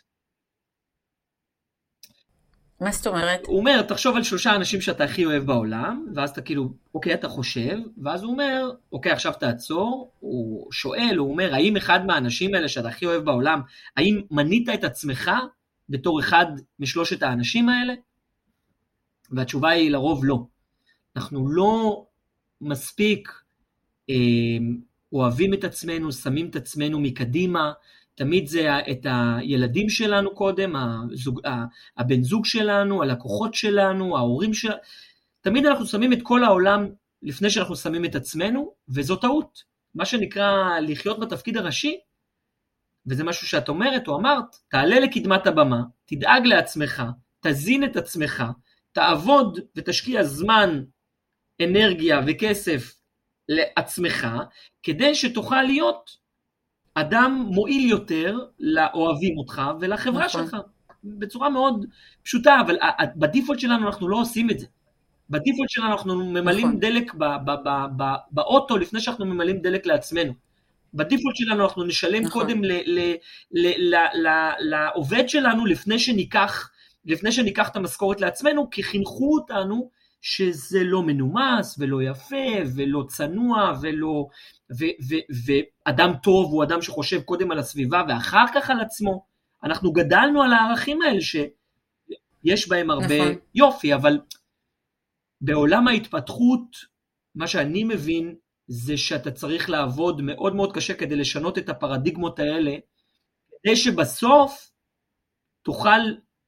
מה זאת אומרת? הוא אומר, תחשוב על שלושה אנשים שאתה הכי אוהב בעולם, ואז אתה כאילו, אוקיי, אתה חושב, ואז הוא אומר, אוקיי, עכשיו תעצור, הוא שואל, הוא אומר, האם אחד מהאנשים האלה שאתה הכי אוהב בעולם, האם מנית את עצמך בתור אחד משלושת האנשים האלה? והתשובה היא לרוב לא. אנחנו לא מספיק אה, אוהבים את עצמנו, שמים את עצמנו מקדימה, תמיד זה את הילדים שלנו קודם, הזוג, הבן זוג שלנו, הלקוחות שלנו, ההורים שלנו, תמיד אנחנו שמים את כל העולם לפני שאנחנו שמים את עצמנו, וזו טעות. מה שנקרא לחיות בתפקיד הראשי, וזה משהו שאת אומרת או אמרת, תעלה לקדמת הבמה, תדאג לעצמך, תזין את עצמך, תעבוד ותשקיע זמן, אנרגיה וכסף לעצמך, כדי שתוכל להיות אדם מועיל יותר לאוהבים אותך ולחברה נכון. שלך, בצורה מאוד פשוטה, אבל בדיפולט שלנו אנחנו לא עושים את זה. בדיפולט שלנו אנחנו ממלאים נכון. דלק באוטו לפני שאנחנו ממלאים דלק לעצמנו. בדיפולט שלנו אנחנו נשלם נכון. קודם לעובד שלנו לפני שניקח, לפני שניקח את המשכורת לעצמנו, כי חינכו אותנו שזה לא מנומס ולא יפה ולא צנוע ולא... ו, ו, ואדם טוב הוא אדם שחושב קודם על הסביבה ואחר כך על עצמו. אנחנו גדלנו על הערכים האלה שיש בהם הרבה נכון. יופי, אבל בעולם ההתפתחות, מה שאני מבין, זה שאתה צריך לעבוד מאוד מאוד קשה כדי לשנות את הפרדיגמות האלה, כדי שבסוף תוכל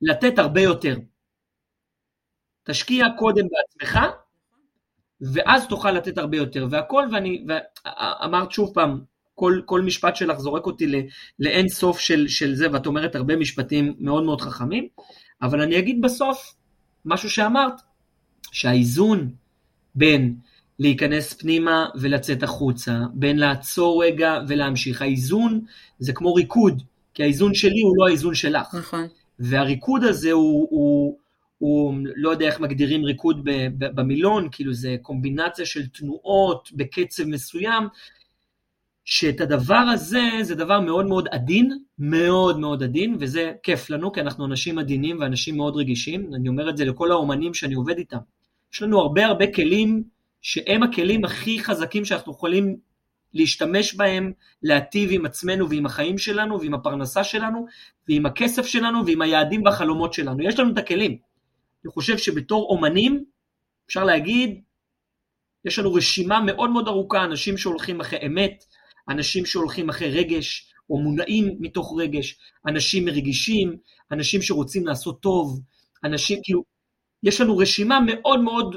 לתת הרבה יותר. תשקיע קודם בעצמך, ואז תוכל לתת הרבה יותר. והכל, ואני, ואמרת שוב פעם, כל, כל משפט שלך זורק אותי לאין סוף של, של זה, ואת אומרת הרבה משפטים מאוד מאוד חכמים, אבל אני אגיד בסוף משהו שאמרת, שהאיזון בין להיכנס פנימה ולצאת החוצה, בין לעצור רגע ולהמשיך, האיזון זה כמו ריקוד, כי האיזון שלי הוא לא האיזון שלך. נכון. והריקוד הזה הוא, הוא, הוא לא יודע איך מגדירים ריקוד במילון, כאילו זה קומבינציה של תנועות בקצב מסוים, שאת הדבר הזה, זה דבר מאוד מאוד עדין, מאוד מאוד עדין, וזה כיף לנו, כי אנחנו אנשים עדינים ואנשים מאוד רגישים, אני אומר את זה לכל האומנים שאני עובד איתם. יש לנו הרבה הרבה כלים שהם הכלים הכי חזקים שאנחנו יכולים להשתמש בהם, להטיב עם עצמנו ועם החיים שלנו ועם הפרנסה שלנו ועם הכסף שלנו ועם היעדים והחלומות שלנו. יש לנו את הכלים. אני חושב שבתור אומנים, אפשר להגיד, יש לנו רשימה מאוד מאוד ארוכה, אנשים שהולכים אחרי אמת, אנשים שהולכים אחרי רגש, או מונעים מתוך רגש, אנשים רגישים, אנשים שרוצים לעשות טוב, אנשים, כאילו, יש לנו רשימה מאוד מאוד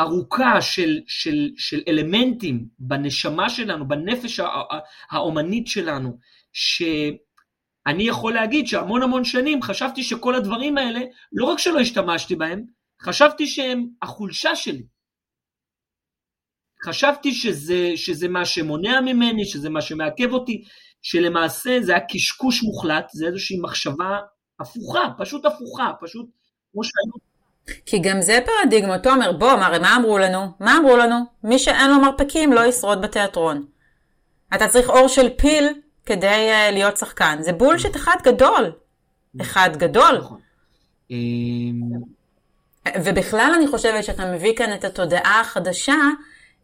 ארוכה של, של, של אלמנטים בנשמה שלנו, בנפש האומנית שלנו, שאני יכול להגיד שהמון המון שנים חשבתי שכל הדברים האלה, לא רק שלא השתמשתי בהם, חשבתי שהם החולשה שלי. חשבתי שזה, שזה מה שמונע ממני, שזה מה שמעכב אותי, שלמעשה זה היה קשקוש מוחלט, זה איזושהי מחשבה הפוכה, פשוט הפוכה, פשוט כמו שהיו כי גם זה פרדיגמה, תומר, בוא, הרי מה אמרו לנו? מה אמרו לנו? מי שאין לו מרפקים לא ישרוד בתיאטרון. אתה צריך אור של פיל כדי uh, להיות שחקן. זה בולשיט אחד גדול. אחד גדול. נכון. אמ, ובכלל אני חושבת שאתה מביא כאן את התודעה החדשה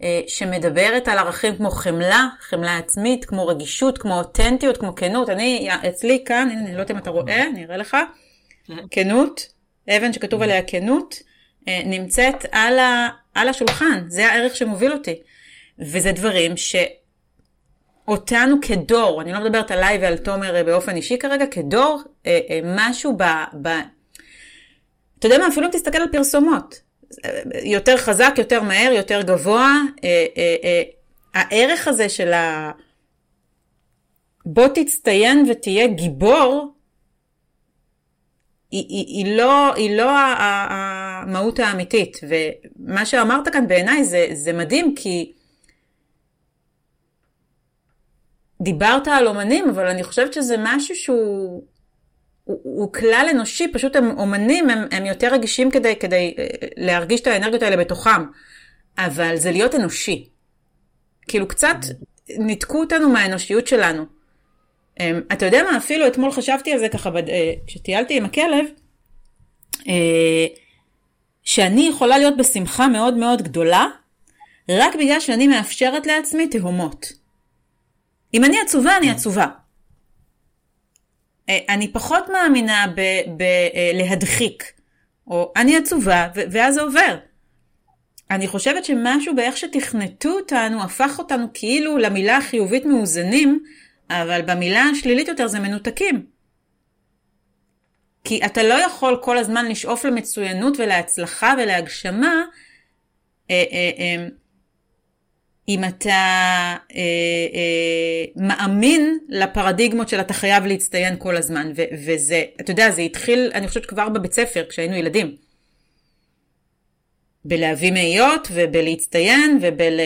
אה, שמדברת על ערכים כמו חמלה, חמלה עצמית, כמו רגישות, כמו אותנטיות, כמו כנות. אני, אצלי כאן, הנה, אני לא יודעת אם אתה רואה, אני אראה לך, כן. כנות, אבן שכתוב עליה כנות, אה, נמצאת על, ה, על השולחן, זה הערך שמוביל אותי. וזה דברים שאותנו כדור, אני לא מדברת עליי ועל תומר אה, באופן אישי כרגע, כדור, משהו ב... ב אתה יודע מה, אפילו אם תסתכל על פרסומות, יותר חזק, יותר מהר, יותר גבוה. אה, אה, אה, הערך הזה של ה... בוא תצטיין ותהיה גיבור, היא, היא, היא לא, היא לא המהות האמיתית. ומה שאמרת כאן בעיניי זה, זה מדהים, כי דיברת על אומנים, אבל אני חושבת שזה משהו שהוא הוא, הוא כלל אנושי, פשוט הם אומנים, הם, הם יותר רגישים כדי, כדי אה, להרגיש את האנרגיות האלה בתוכם. אבל זה להיות אנושי. כאילו קצת ניתקו אותנו מהאנושיות שלנו. אמ, אתה יודע מה, אפילו אתמול חשבתי על זה ככה, אה, כשטיילתי עם הכלב, אה, שאני יכולה להיות בשמחה מאוד מאוד גדולה, רק בגלל שאני מאפשרת לעצמי תהומות. אם אני עצובה, אני עצובה. אה, אני פחות מאמינה בלהדחיק, או אני עצובה, ואז זה עובר. אני חושבת שמשהו באיך שתכנתו אותנו, הפך אותנו כאילו למילה החיובית מאוזנים, אבל במילה השלילית יותר זה מנותקים. כי אתה לא יכול כל הזמן לשאוף למצוינות ולהצלחה ולהגשמה, אה, אה, אה, אם אתה מאמין לפרדיגמות של אתה חייב להצטיין כל הזמן. וזה, אתה יודע, זה התחיל, אני חושבת, כבר בבית ספר, כשהיינו ילדים. בלהביא מאיות ובלהצטיין ובל...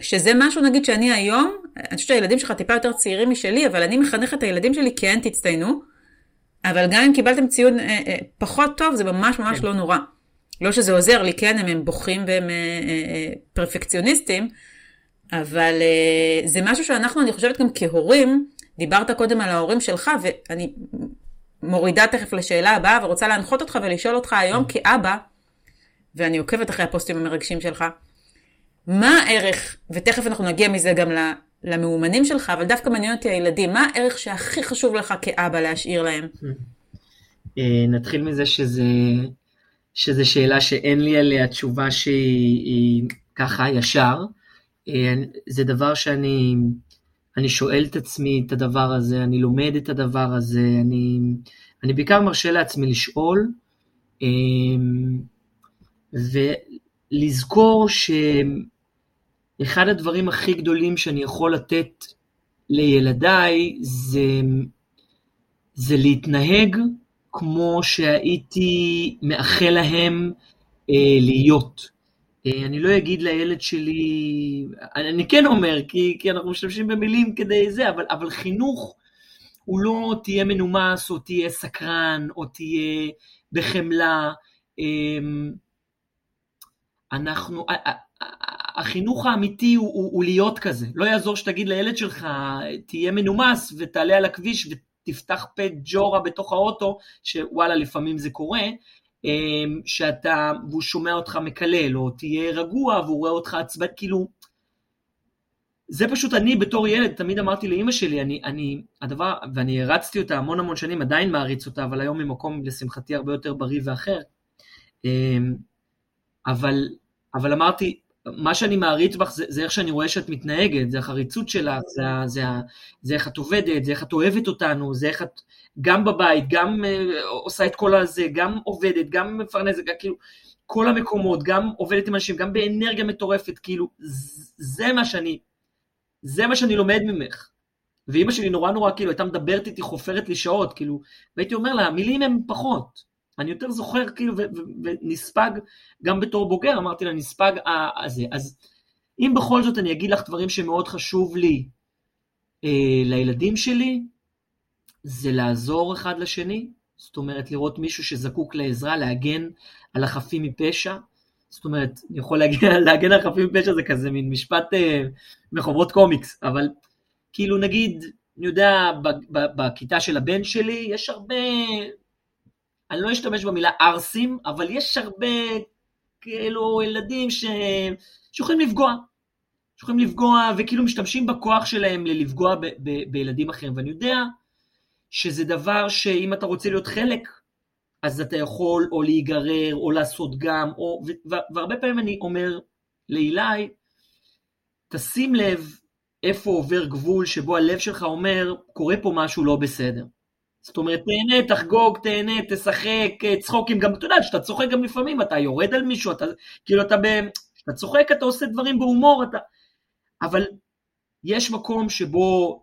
שזה משהו נגיד שאני היום, אני חושבת שהילדים שלך טיפה יותר צעירים משלי, אבל אני מחנכת את הילדים שלי כן תצטיינו, אבל גם אם קיבלתם ציון אה, אה, פחות טוב, זה ממש ממש כן. לא נורא. לא שזה עוזר לי, כן, הם, הם בוכים והם אה, אה, פרפקציוניסטים, אבל uh, זה משהו שאנחנו, אני חושבת גם כהורים, דיברת קודם על ההורים שלך, ואני מורידה תכף לשאלה הבאה, ורוצה להנחות אותך ולשאול אותך היום mm. כאבא, ואני עוקבת אחרי הפוסטים המרגשים שלך, מה הערך, ותכף אנחנו נגיע מזה גם למאומנים שלך, אבל דווקא מעניין אותי הילדים, מה הערך שהכי חשוב לך כאבא להשאיר להם? אה, נתחיל מזה שזה, שזה שאלה שאין לי עליה תשובה שהיא ככה ישר. אה, זה דבר שאני אני שואל את עצמי את הדבר הזה, אני לומד את הדבר הזה, אני, אני בעיקר מרשה לעצמי לשאול, אמ, ולזכור שאחד הדברים הכי גדולים שאני יכול לתת לילדיי זה, זה להתנהג כמו שהייתי מאחל להם אה, להיות. אה, אני לא אגיד לילד שלי, אני כן אומר, כי, כי אנחנו משתמשים במילים כדי זה, אבל, אבל חינוך הוא לא תהיה מנומס, או תהיה סקרן, או תהיה בחמלה. אמ, אנחנו, החינוך האמיתי הוא, הוא, הוא להיות כזה. לא יעזור שתגיד לילד שלך, תהיה מנומס ותעלה על הכביש ותפתח פה ג'ורה בתוך האוטו, שוואלה, לפעמים זה קורה, אמ, שאתה, והוא שומע אותך מקלל, או תהיה רגוע והוא רואה אותך עצבן, כאילו, זה פשוט אני בתור ילד, תמיד אמרתי לאימא שלי, אני, אני, הדבר, ואני הרצתי אותה המון המון שנים, עדיין מעריץ אותה, אבל היום ממקום לשמחתי הרבה יותר בריא ואחר. אבל, אבל אמרתי, מה שאני מעריץ בך זה, זה איך שאני רואה שאת מתנהגת, זה החריצות שלך, זה, זה, זה איך את עובדת, זה איך את אוהבת אותנו, זה איך את גם בבית, גם uh, עושה את כל הזה, גם עובדת, גם מפרנסת, כאילו, כל המקומות, גם עובדת עם אנשים, גם באנרגיה מטורפת, כאילו, זה מה שאני, זה מה שאני לומד ממך. ואימא שלי נורא נורא, כאילו, הייתה מדברת איתי, חופרת לי שעות, כאילו, והייתי אומר לה, המילים הן פחות. אני יותר זוכר כאילו ונספג גם בתור בוגר, אמרתי לה נספג הזה. אז אם בכל זאת אני אגיד לך דברים שמאוד חשוב לי אה, לילדים שלי, זה לעזור אחד לשני, זאת אומרת לראות מישהו שזקוק לעזרה, להגן על החפים מפשע. זאת אומרת, אני יכול להגן, להגן על חפים מפשע זה כזה מין משפט אה, מחוברות קומיקס, אבל כאילו נגיד, אני יודע, בכיתה של הבן שלי יש הרבה אני לא אשתמש במילה ערסים, אבל יש הרבה כאילו ילדים ש... שיכולים לפגוע. שיכולים לפגוע וכאילו משתמשים בכוח שלהם ללפגוע ב- ב- בילדים אחרים. ואני יודע שזה דבר שאם אתה רוצה להיות חלק, אז אתה יכול או להיגרר או לעשות גם, או... והרבה פעמים אני אומר לאילי, תשים לב איפה עובר גבול שבו הלב שלך אומר, קורה פה משהו לא בסדר. זאת אומרת, תהנה, תחגוג, תהנה, תשחק, צחוקים, גם, אתה יודע, כשאתה צוחק גם לפעמים, אתה יורד על מישהו, אתה, כאילו, אתה. כשאתה צוחק, אתה עושה דברים בהומור, אתה... אבל יש מקום שבו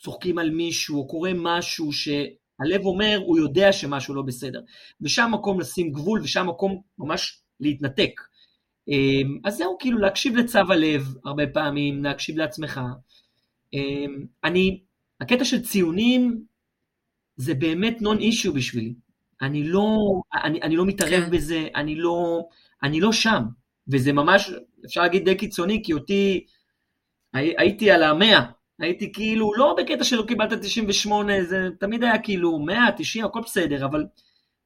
צוחקים על מישהו, או קורה משהו שהלב אומר, הוא יודע שמשהו לא בסדר. ושם מקום לשים גבול, ושם מקום ממש להתנתק. אמ, אז זהו, כאילו, להקשיב לצו הלב הרבה פעמים, להקשיב לעצמך. אמ, אני, הקטע של ציונים, זה באמת נון אישיו בשבילי. אני לא, אני, אני לא מתערב כן. בזה, אני לא, אני לא שם. וזה ממש, אפשר להגיד די קיצוני, כי אותי, הי, הייתי על המאה. הייתי כאילו, לא בקטע שלא קיבלת 98, זה תמיד היה כאילו 100, 90, הכל בסדר, אבל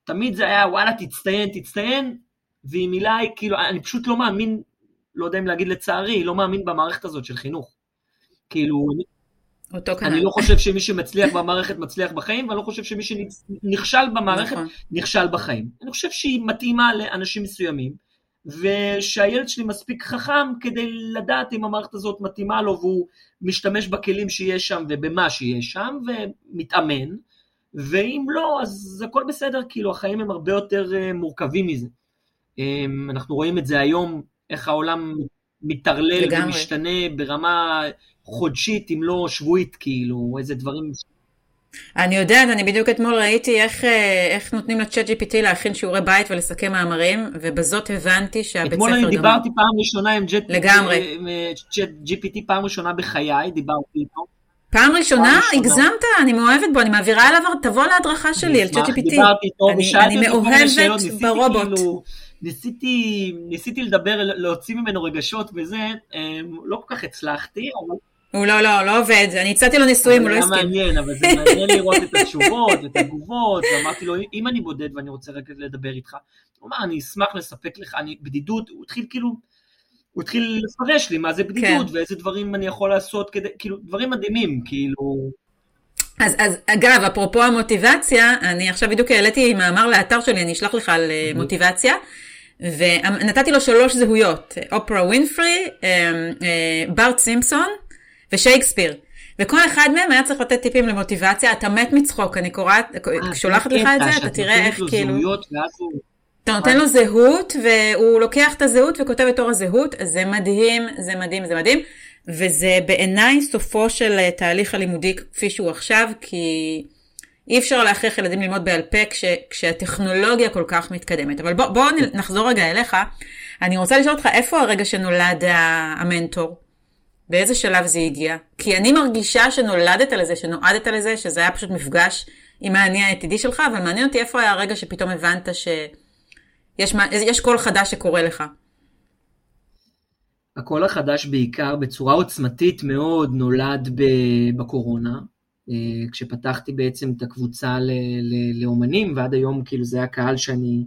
תמיד זה היה וואלה, תצטיין, תצטיין, ועם אילי, כאילו, אני פשוט לא מאמין, לא יודע אם להגיד לצערי, לא מאמין במערכת הזאת של חינוך. כאילו, אותו כנראה. אני לא חושב שמי שמצליח במערכת מצליח בחיים, ואני לא חושב שמי שנכשל במערכת נכון. נכשל בחיים. אני חושב שהיא מתאימה לאנשים מסוימים, ושהילד שלי מספיק חכם כדי לדעת אם המערכת הזאת מתאימה לו, והוא משתמש בכלים שיש שם ובמה שיש שם, ומתאמן, ואם לא, אז הכל בסדר, כאילו החיים הם הרבה יותר אה, מורכבים מזה. אמ, אנחנו רואים את זה היום, איך העולם מטרלל ומשתנה ברמה חודשית, אם לא שבועית, כאילו, איזה דברים... אני יודעת, אני בדיוק אתמול ראיתי איך, אה, איך נותנים לצ'אט GPT להכין שיעורי בית ולסכם מאמרים, ובזאת הבנתי שהבית ספר גם... אתמול אני דיברתי פעם ראשונה עם צ'אט לגמרי. GPT, פעם ראשונה בחיי, דיברתי איתו. פעם ראשונה? הגזמת? אני מאוהבת בו, אני מעבירה אליו, תבוא להדרכה שלי על צ'אט GPT. אני, אני מאוהבת ברובוט. כאילו, ניסיתי, ניסיתי לדבר, להוציא ממנו רגשות וזה, אה, לא כל כך הצלחתי, אבל... הוא לא, לא, לא עובד, אני הצעתי לו נישואים, הוא לא הסכים. זה היה מעניין, אבל זה מעניין לראות את התשובות, את התגובות, ואמרתי לו, אם אני בודד ואני רוצה רק לדבר איתך, הוא אמר, אני אשמח לספק לך, אני בדידות, הוא התחיל כאילו, הוא התחיל לפרש לי מה זה בדידות, כן. ואיזה דברים אני יכול לעשות כדי, כאילו, דברים מדהימים, כאילו... אז, אז אגב, אפרופו המוטיבציה, אני עכשיו בדיוק העליתי מאמר לאתר שלי, אני אשלח לך על mm-hmm. מוטיבציה. ונתתי לו שלוש זהויות, אופרה ווינפרי, בארט סימפסון ושייקספיר. וכל אחד מהם היה צריך לתת טיפים למוטיבציה, אתה מת מצחוק, אני קוראת, שולחת לך את זה, אתה תראה איך כאילו... אתה נותן לו זהות, והוא לוקח את הזהות וכותב את אור הזהות, זה מדהים, זה מדהים, זה מדהים. וזה בעיניי סופו של תהליך הלימודי כפי שהוא עכשיו, כי אי אפשר להכריח ילדים ללמוד בעל פה כש, כשהטכנולוגיה כל כך מתקדמת. אבל בוא, בוא נחזור רגע אליך. אני רוצה לשאול אותך, איפה הרגע שנולד המנטור? באיזה שלב זה הגיע? כי אני מרגישה שנולדת לזה, שנועדת לזה, שזה היה פשוט מפגש עם האני העתידי שלך, אבל מעניין אותי איפה היה הרגע שפתאום הבנת שיש קול חדש שקורה לך. הקול החדש בעיקר בצורה עוצמתית מאוד נולד בקורונה, אה, כשפתחתי בעצם את הקבוצה לאומנים, ועד היום כאילו זה היה קהל שאני,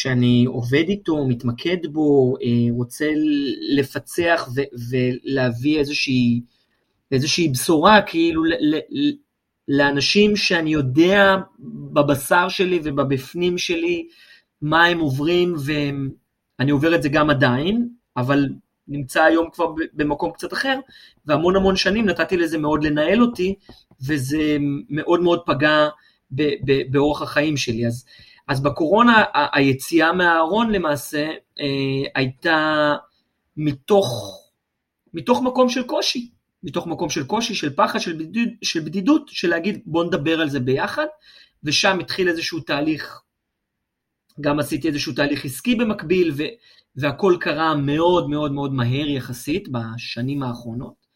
שאני עובד איתו, מתמקד בו, אה, רוצה לפצח ו- ולהביא איזושהי, איזושהי בשורה כאילו ל- לאנשים שאני יודע בבשר שלי ובבפנים שלי מה הם עוברים, ואני עובר את זה גם עדיין, אבל נמצא היום כבר במקום קצת אחר, והמון המון שנים נתתי לזה מאוד לנהל אותי, וזה מאוד מאוד פגע באורח החיים שלי. אז, אז בקורונה היציאה מהארון למעשה אה, הייתה מתוך, מתוך מקום של קושי, מתוך מקום של קושי, של פחד, של, בדיד, של בדידות, של להגיד בוא נדבר על זה ביחד, ושם התחיל איזשהו תהליך, גם עשיתי איזשהו תהליך עסקי במקביל, ו, והכל קרה מאוד מאוד מאוד מהר יחסית בשנים האחרונות,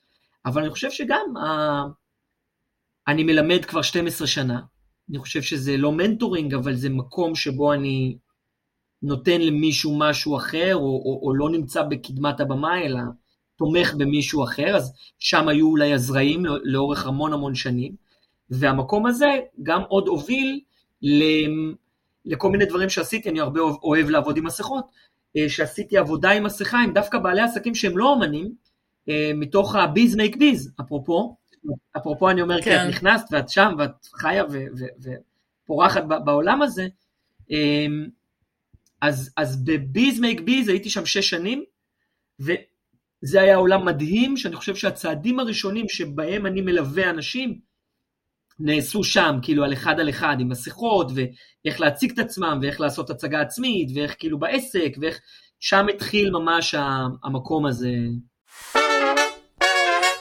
אבל אני חושב שגם ה... אני מלמד כבר 12 שנה, אני חושב שזה לא מנטורינג, אבל זה מקום שבו אני נותן למישהו משהו אחר, או, או, או לא נמצא בקדמת הבמה, אלא תומך במישהו אחר, אז שם היו אולי הזרעים לא, לאורך המון המון שנים, והמקום הזה גם עוד הוביל ל... לכל מיני דברים שעשיתי, אני הרבה אוהב לעבוד עם מסכות, אה, שעשיתי עבודה עם מסכה עם דווקא בעלי עסקים שהם לא אומנים, אה, מתוך ה-biz make biz, אפרופו, אפרופו אני אומר, כן. כי את כן. נכנסת ואת שם ואת חיה ופורחת בעולם הזה, אה, אז, אז ב-biz make biz הייתי שם שש שנים, וזה היה עולם מדהים, שאני חושב שהצעדים הראשונים שבהם אני מלווה אנשים, נעשו שם, כאילו על אחד על אחד עם מסכות, ואיך להציג את עצמם, ואיך לעשות הצגה עצמית, ואיך כאילו בעסק, ואיך... שם התחיל ממש המקום הזה.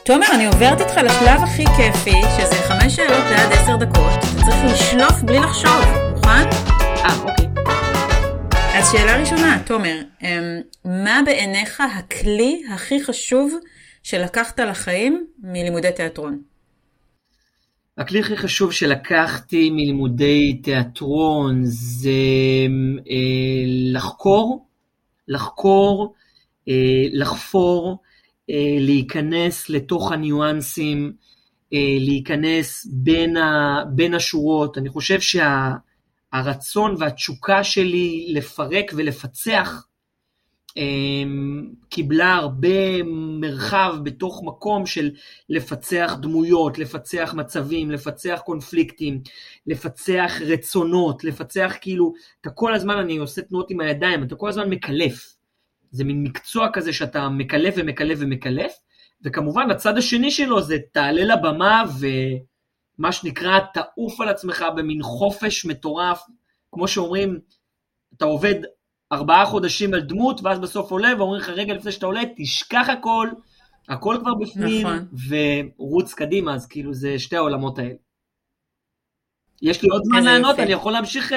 תומר, אני עוברת איתך לשלב הכי כיפי, שזה חמש שאלות ועד עשר דקות. אתה צריך לשלוף בלי לחשוב, מוכן? אה, אוקיי. אז שאלה ראשונה, תומר, אמ, מה בעיניך הכלי הכי חשוב שלקחת לחיים מלימודי תיאטרון? הכלי הכי חשוב שלקחתי מלימודי תיאטרון זה אה, לחקור, לחקור, אה, לחפור, להיכנס לתוך הניואנסים, אה, להיכנס בין, ה, בין השורות. אני חושב שהרצון שה, והתשוקה שלי לפרק ולפצח אמ, קיבלה הרבה מרחב בתוך מקום של לפצח דמויות, לפצח מצבים, לפצח קונפליקטים, לפצח רצונות, לפצח כאילו, אתה כל הזמן, אני עושה תנועות עם הידיים, אתה כל הזמן מקלף. זה מין מקצוע כזה שאתה מקלף ומקלף ומקלף, וכמובן הצד השני שלו זה תעלה לבמה ומה שנקרא תעוף על עצמך במין חופש מטורף, כמו שאומרים, אתה עובד ארבעה חודשים על דמות, ואז בסוף עולה, ואומרים לך, רגע לפני שאתה עולה, תשכח הכל, הכל כבר בפנים, נכון. ורוץ קדימה, אז כאילו זה שתי העולמות האלה. יש לי עוד זמן לענות, אני יכול להמשיך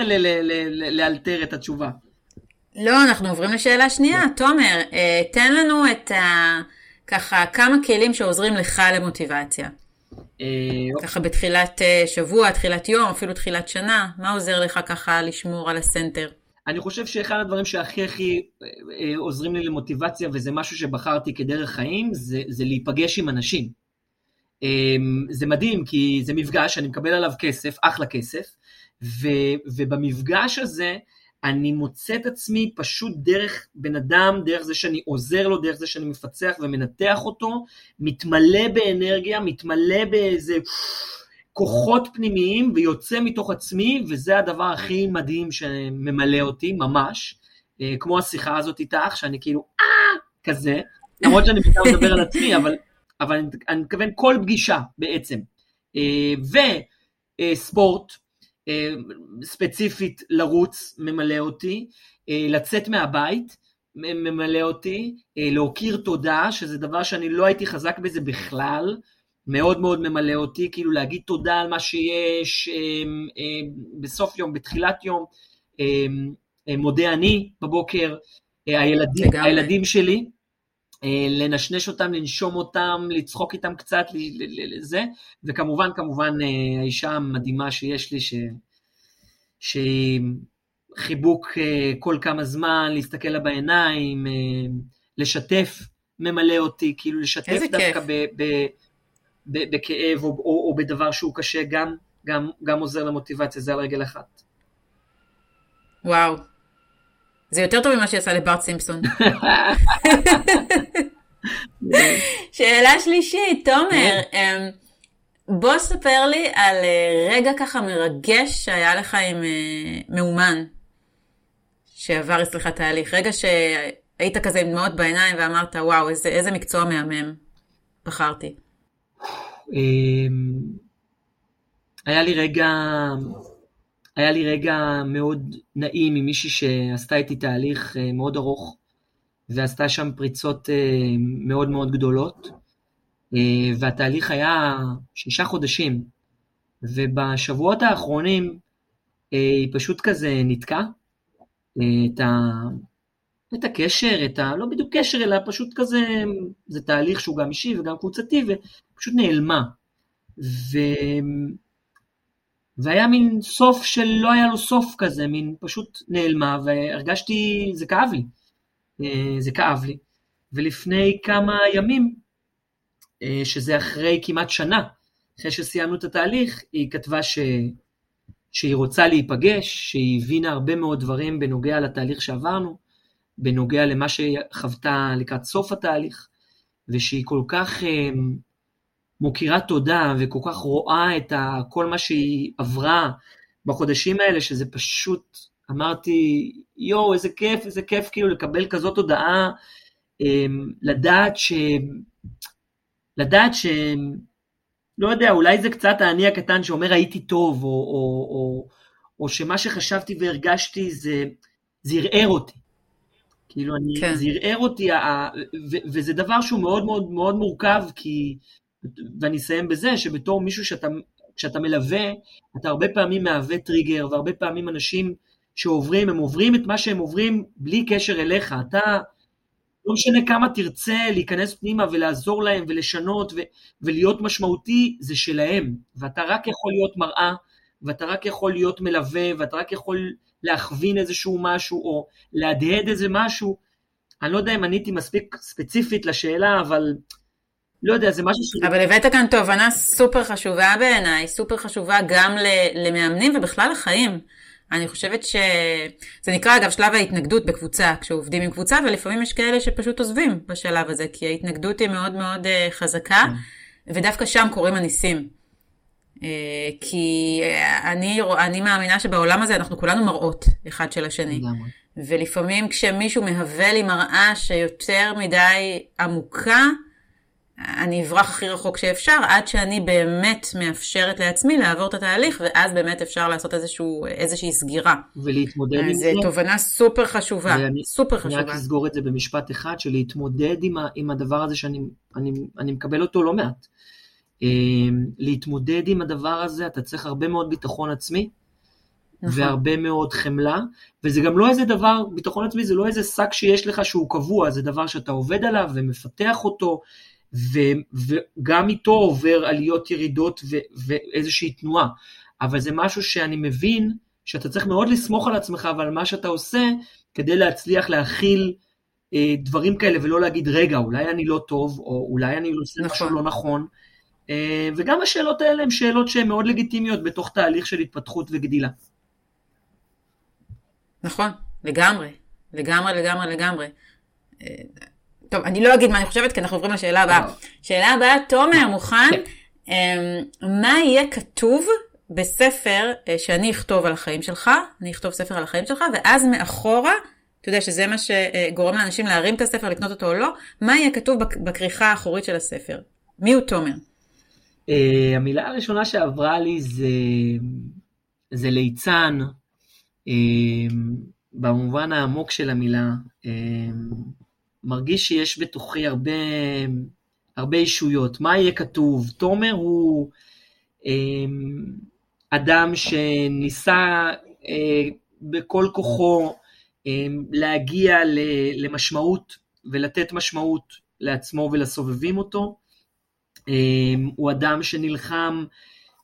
לאלתר את התשובה. לא, אנחנו עוברים לשאלה שנייה. תומר, אה, תן לנו את ה... ככה כמה כלים שעוזרים לך למוטיבציה. אה, ככה בתחילת אה, שבוע, תחילת יום, אפילו תחילת שנה, מה עוזר לך ככה לשמור על הסנטר? אני חושב שאחד הדברים שהכי הכי עוזרים לי למוטיבציה, וזה משהו שבחרתי כדרך חיים, זה, זה להיפגש עם אנשים. אמ, זה מדהים, כי זה מפגש, אני מקבל עליו כסף, אחלה כסף, ו, ובמפגש הזה אני מוצא את עצמי פשוט דרך בן אדם, דרך זה שאני עוזר לו, דרך זה שאני מפצח ומנתח אותו, מתמלא באנרגיה, מתמלא באיזה... כוחות פנימיים ויוצא מתוך עצמי, וזה הדבר הכי מדהים שממלא אותי, ממש. אה, כמו השיחה הזאת איתך, שאני כאילו, אה, כזה, למרות שאני בעיקר מדבר על עצמי, אבל, אבל אני, מתכוון כל פגישה בעצם. אה, וספורט, אה, ספציפית לרוץ ממלא אותי, אה, לצאת מהבית ממלא אותי, אה, להכיר תודה, שזה דבר שאני לא הייתי חזק בזה בכלל, מאוד מאוד ממלא אותי, כאילו להגיד תודה על מה שיש בסוף יום, בתחילת יום, מודה אני בבוקר, הילדים, הילדים שלי, לנשנש אותם, לנשום אותם, לצחוק איתם קצת, לזה, וכמובן, כמובן, האישה המדהימה שיש לי, ש... שהיא חיבוק אה, כל כמה זמן, להסתכל לה בעיניים, אה, לשתף ממלא אותי, כאילו לשתף דווקא ב, ב, ב, בכאב או, או, או בדבר שהוא קשה, גם, גם, גם עוזר למוטיבציה, זה על רגל אחת. וואו. זה יותר טוב ממה שעשה לברט סימפסון. שאלה שלישית, תומר, כן. אמ, בוא ספר לי על אה, רגע ככה מרגש שהיה לך עם מאומן. שעבר אצלך תהליך? רגע שהיית כזה עם דמעות בעיניים ואמרת, וואו, איזה, איזה מקצוע מהמם בחרתי. אמ, היה לי רגע, היה לי רגע מאוד נעים עם מישהי שעשתה איתי תהליך אה, מאוד ארוך, ועשתה שם פריצות אה, מאוד מאוד גדולות, אה, והתהליך היה שישה חודשים, ובשבועות האחרונים היא פשוט כזה נתקעה, את, ה, את הקשר, את ה... לא בדיוק קשר, אלא פשוט כזה, זה תהליך שהוא גם אישי וגם קבוצתי, ופשוט נעלמה. ו... והיה מין סוף שלא היה לו סוף כזה, מין פשוט נעלמה, והרגשתי, זה כאב לי. אה, זה כאב לי. ולפני כמה ימים, אה, שזה אחרי כמעט שנה, אחרי שסיימנו את התהליך, היא כתבה ש... שהיא רוצה להיפגש, שהיא הבינה הרבה מאוד דברים בנוגע לתהליך שעברנו, בנוגע למה שהיא חוותה לקראת סוף התהליך, ושהיא כל כך אה, מוקירה תודה וכל כך רואה את ה, כל מה שהיא עברה בחודשים האלה, שזה פשוט, אמרתי, יואו, איזה כיף, איזה כיף כאילו לקבל כזאת הודעה, אה, לדעת ש... לדעת ש... לא יודע, אולי זה קצת האני הקטן שאומר הייתי טוב, או, או, או, או שמה שחשבתי והרגשתי זה, זה ערער אותי. כאילו, אני, כן. זה ערער אותי, ו, וזה דבר שהוא מאוד מאוד מאוד מורכב, כי, ואני אסיים בזה, שבתור מישהו שאתה, כשאתה מלווה, אתה הרבה פעמים מהווה טריגר, והרבה פעמים אנשים שעוברים, הם עוברים את מה שהם עוברים בלי קשר אליך. אתה, לא משנה כמה תרצה להיכנס פנימה ולעזור להם ולשנות ו- ולהיות משמעותי, זה שלהם. ואתה רק יכול להיות מראה, ואתה רק יכול להיות מלווה, ואתה רק יכול להכווין איזשהו משהו, או להדהד איזה משהו. אני לא יודע אם עניתי מספיק ספציפית לשאלה, אבל לא יודע, זה משהו ש... אבל הבאת כאן תובנה סופר חשובה בעיניי, סופר חשובה גם למאמנים ובכלל לחיים. אני חושבת שזה נקרא אגב שלב ההתנגדות בקבוצה, כשעובדים עם קבוצה, ולפעמים יש כאלה שפשוט עוזבים בשלב הזה, כי ההתנגדות היא מאוד מאוד uh, חזקה, כן. ודווקא שם קורים הניסים. Uh, כי uh, אני, אני מאמינה שבעולם הזה אנחנו כולנו מראות אחד של השני. ולפעמים כשמישהו מהווה לי מראה שיותר מדי עמוקה, אני אברח הכי רחוק שאפשר, עד שאני באמת מאפשרת לעצמי לעבור את התהליך, ואז באמת אפשר לעשות איזשהו, איזושהי סגירה. ולהתמודד עם זה. זו תובנה סופר חשובה, ואני, סופר חשובה. אני רק אסגור את זה במשפט אחד, של להתמודד עם, ה, עם הדבר הזה שאני אני, אני מקבל אותו לא מעט. אמ, להתמודד עם הדבר הזה, אתה צריך הרבה מאוד ביטחון עצמי, נכון. והרבה מאוד חמלה, וזה גם לא איזה דבר, ביטחון עצמי זה לא איזה שק שיש לך שהוא קבוע, זה דבר שאתה עובד עליו ומפתח אותו, ו, וגם איתו עובר עליות ירידות ו, ואיזושהי תנועה. אבל זה משהו שאני מבין שאתה צריך מאוד לסמוך על עצמך ועל מה שאתה עושה כדי להצליח להכיל אה, דברים כאלה ולא להגיד רגע אולי אני לא טוב או אולי אני עושה נכון. משהו לא נכון. אה, וגם השאלות האלה הן שאלות שהן מאוד לגיטימיות בתוך תהליך של התפתחות וגדילה. נכון, לגמרי, לגמרי, לגמרי, לגמרי. אה, טוב, אני לא אגיד מה אני חושבת, כי אנחנו עוברים לשאלה הבאה. לא. שאלה הבאה, תומר, מוכן? כן. אמ, מה יהיה כתוב בספר אה, שאני אכתוב על החיים שלך, אני אכתוב ספר על החיים שלך, ואז מאחורה אתה יודע שזה מה שגורם לאנשים להרים את הספר, לקנות אותו או לא, מה יהיה כתוב בכריכה האחורית של הספר? מי הוא תומר? המילה הראשונה שעברה לי זה, זה ליצן, במובן העמוק של המילה. מרגיש שיש בתוכי הרבה, הרבה אישויות. מה יהיה כתוב? תומר הוא uh, אדם שניסה uh, בכל כוחו uh, להגיע למשמעות ולתת משמעות לעצמו ולסובבים אותו. אמ, הוא אדם שנלחם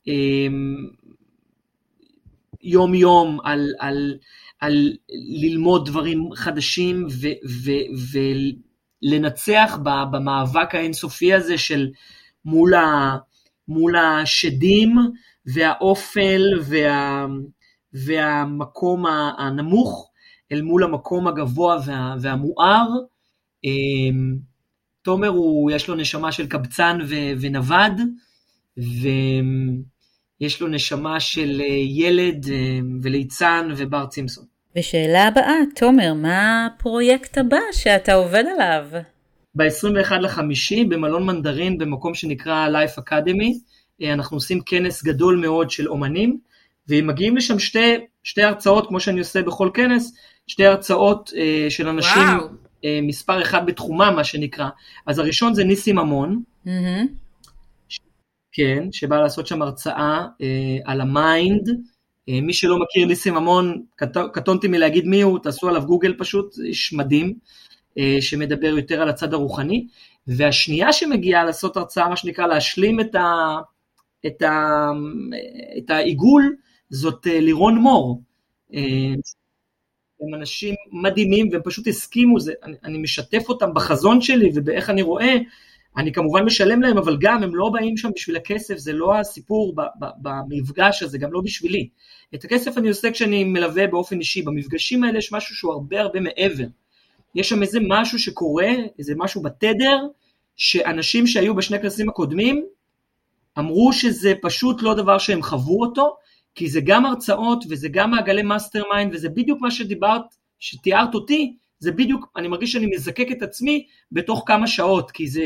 אמ, יום יום על, על, על ללמוד דברים חדשים ולנצח במאבק האינסופי הזה של מול, ה, מול השדים והאופל וה, והמקום הנמוך אל מול המקום הגבוה וה, והמואר. אמ, תומר הוא, יש לו נשמה של קבצן ו- ונווד, ויש לו נשמה של אה, ילד אה, וליצן ובר צימפסון. ושאלה הבאה, תומר, מה הפרויקט הבא שאתה עובד עליו? ב-21 לחמישי במלון מנדרין במקום שנקרא Life Academy, אה, אנחנו עושים כנס גדול מאוד של אומנים, ומגיעים לשם שתי, שתי הרצאות, כמו שאני עושה בכל כנס, שתי הרצאות של אנשים וואו. אה, מספר אחד בתחומם, מה שנקרא. אז הראשון זה ניסים ממון, mm-hmm. כן, שבא לעשות שם הרצאה אה, על המיינד. אה, מי שלא מכיר ניסים ממון, קט, קטונתי מלהגיד מי הוא, תעשו עליו גוגל פשוט, איש מדהים, אה, שמדבר יותר על הצד הרוחני. והשנייה שמגיעה לעשות הרצאה, מה שנקרא להשלים את, ה, את, ה, את העיגול, זאת אה, לירון מור. הם אנשים מדהימים והם פשוט הסכימו, זה, אני, אני משתף אותם בחזון שלי ובאיך אני רואה, אני כמובן משלם להם, אבל גם הם לא באים שם בשביל הכסף, זה לא הסיפור במפגש הזה, גם לא בשבילי. את הכסף אני עושה כשאני מלווה באופן אישי, במפגשים האלה יש משהו שהוא הרבה הרבה מעבר. יש שם איזה משהו שקורה, איזה משהו בתדר, שאנשים שהיו בשני כנסים הקודמים, אמרו שזה פשוט לא דבר שהם חוו אותו, כי זה גם הרצאות וזה גם מעגלי mastermind וזה בדיוק מה שדיברת, שתיארת אותי, זה בדיוק, אני מרגיש שאני מזקק את עצמי בתוך כמה שעות, כי זה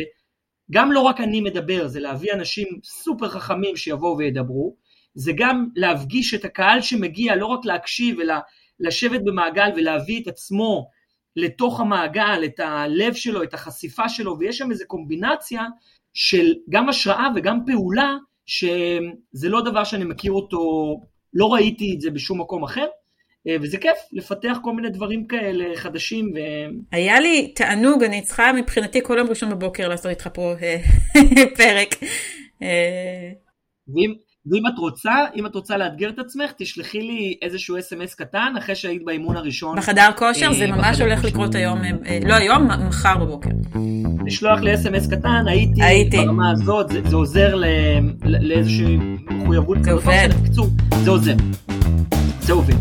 גם לא רק אני מדבר, זה להביא אנשים סופר חכמים שיבואו וידברו, זה גם להפגיש את הקהל שמגיע, לא רק להקשיב, אלא לשבת במעגל ולהביא את עצמו לתוך המעגל, את הלב שלו, את החשיפה שלו, ויש שם איזו קומבינציה של גם השראה וגם פעולה שזה לא דבר שאני מכיר אותו, לא ראיתי את זה בשום מקום אחר, וזה כיף לפתח כל מיני דברים כאלה חדשים. ו... היה לי תענוג, אני צריכה מבחינתי כל יום ראשון בבוקר לעשות איתך פה אה, פרק. אה, ואם, ואם את רוצה, אם את רוצה לאתגר את עצמך, תשלחי לי איזשהו אס.אם.אס קטן אחרי שהיית באימון הראשון. בחדר כושר? זה ממש הולך לקרות היום, לא היום, מחר בבוקר. לשלוח לי אס.אם.אס קטן, הייתי, הייתי. ברמה הזאת, זה, זה עוזר לאיזושהי מחויבות. זה עובד. בקיצור, זה עוזר. Você ouviu?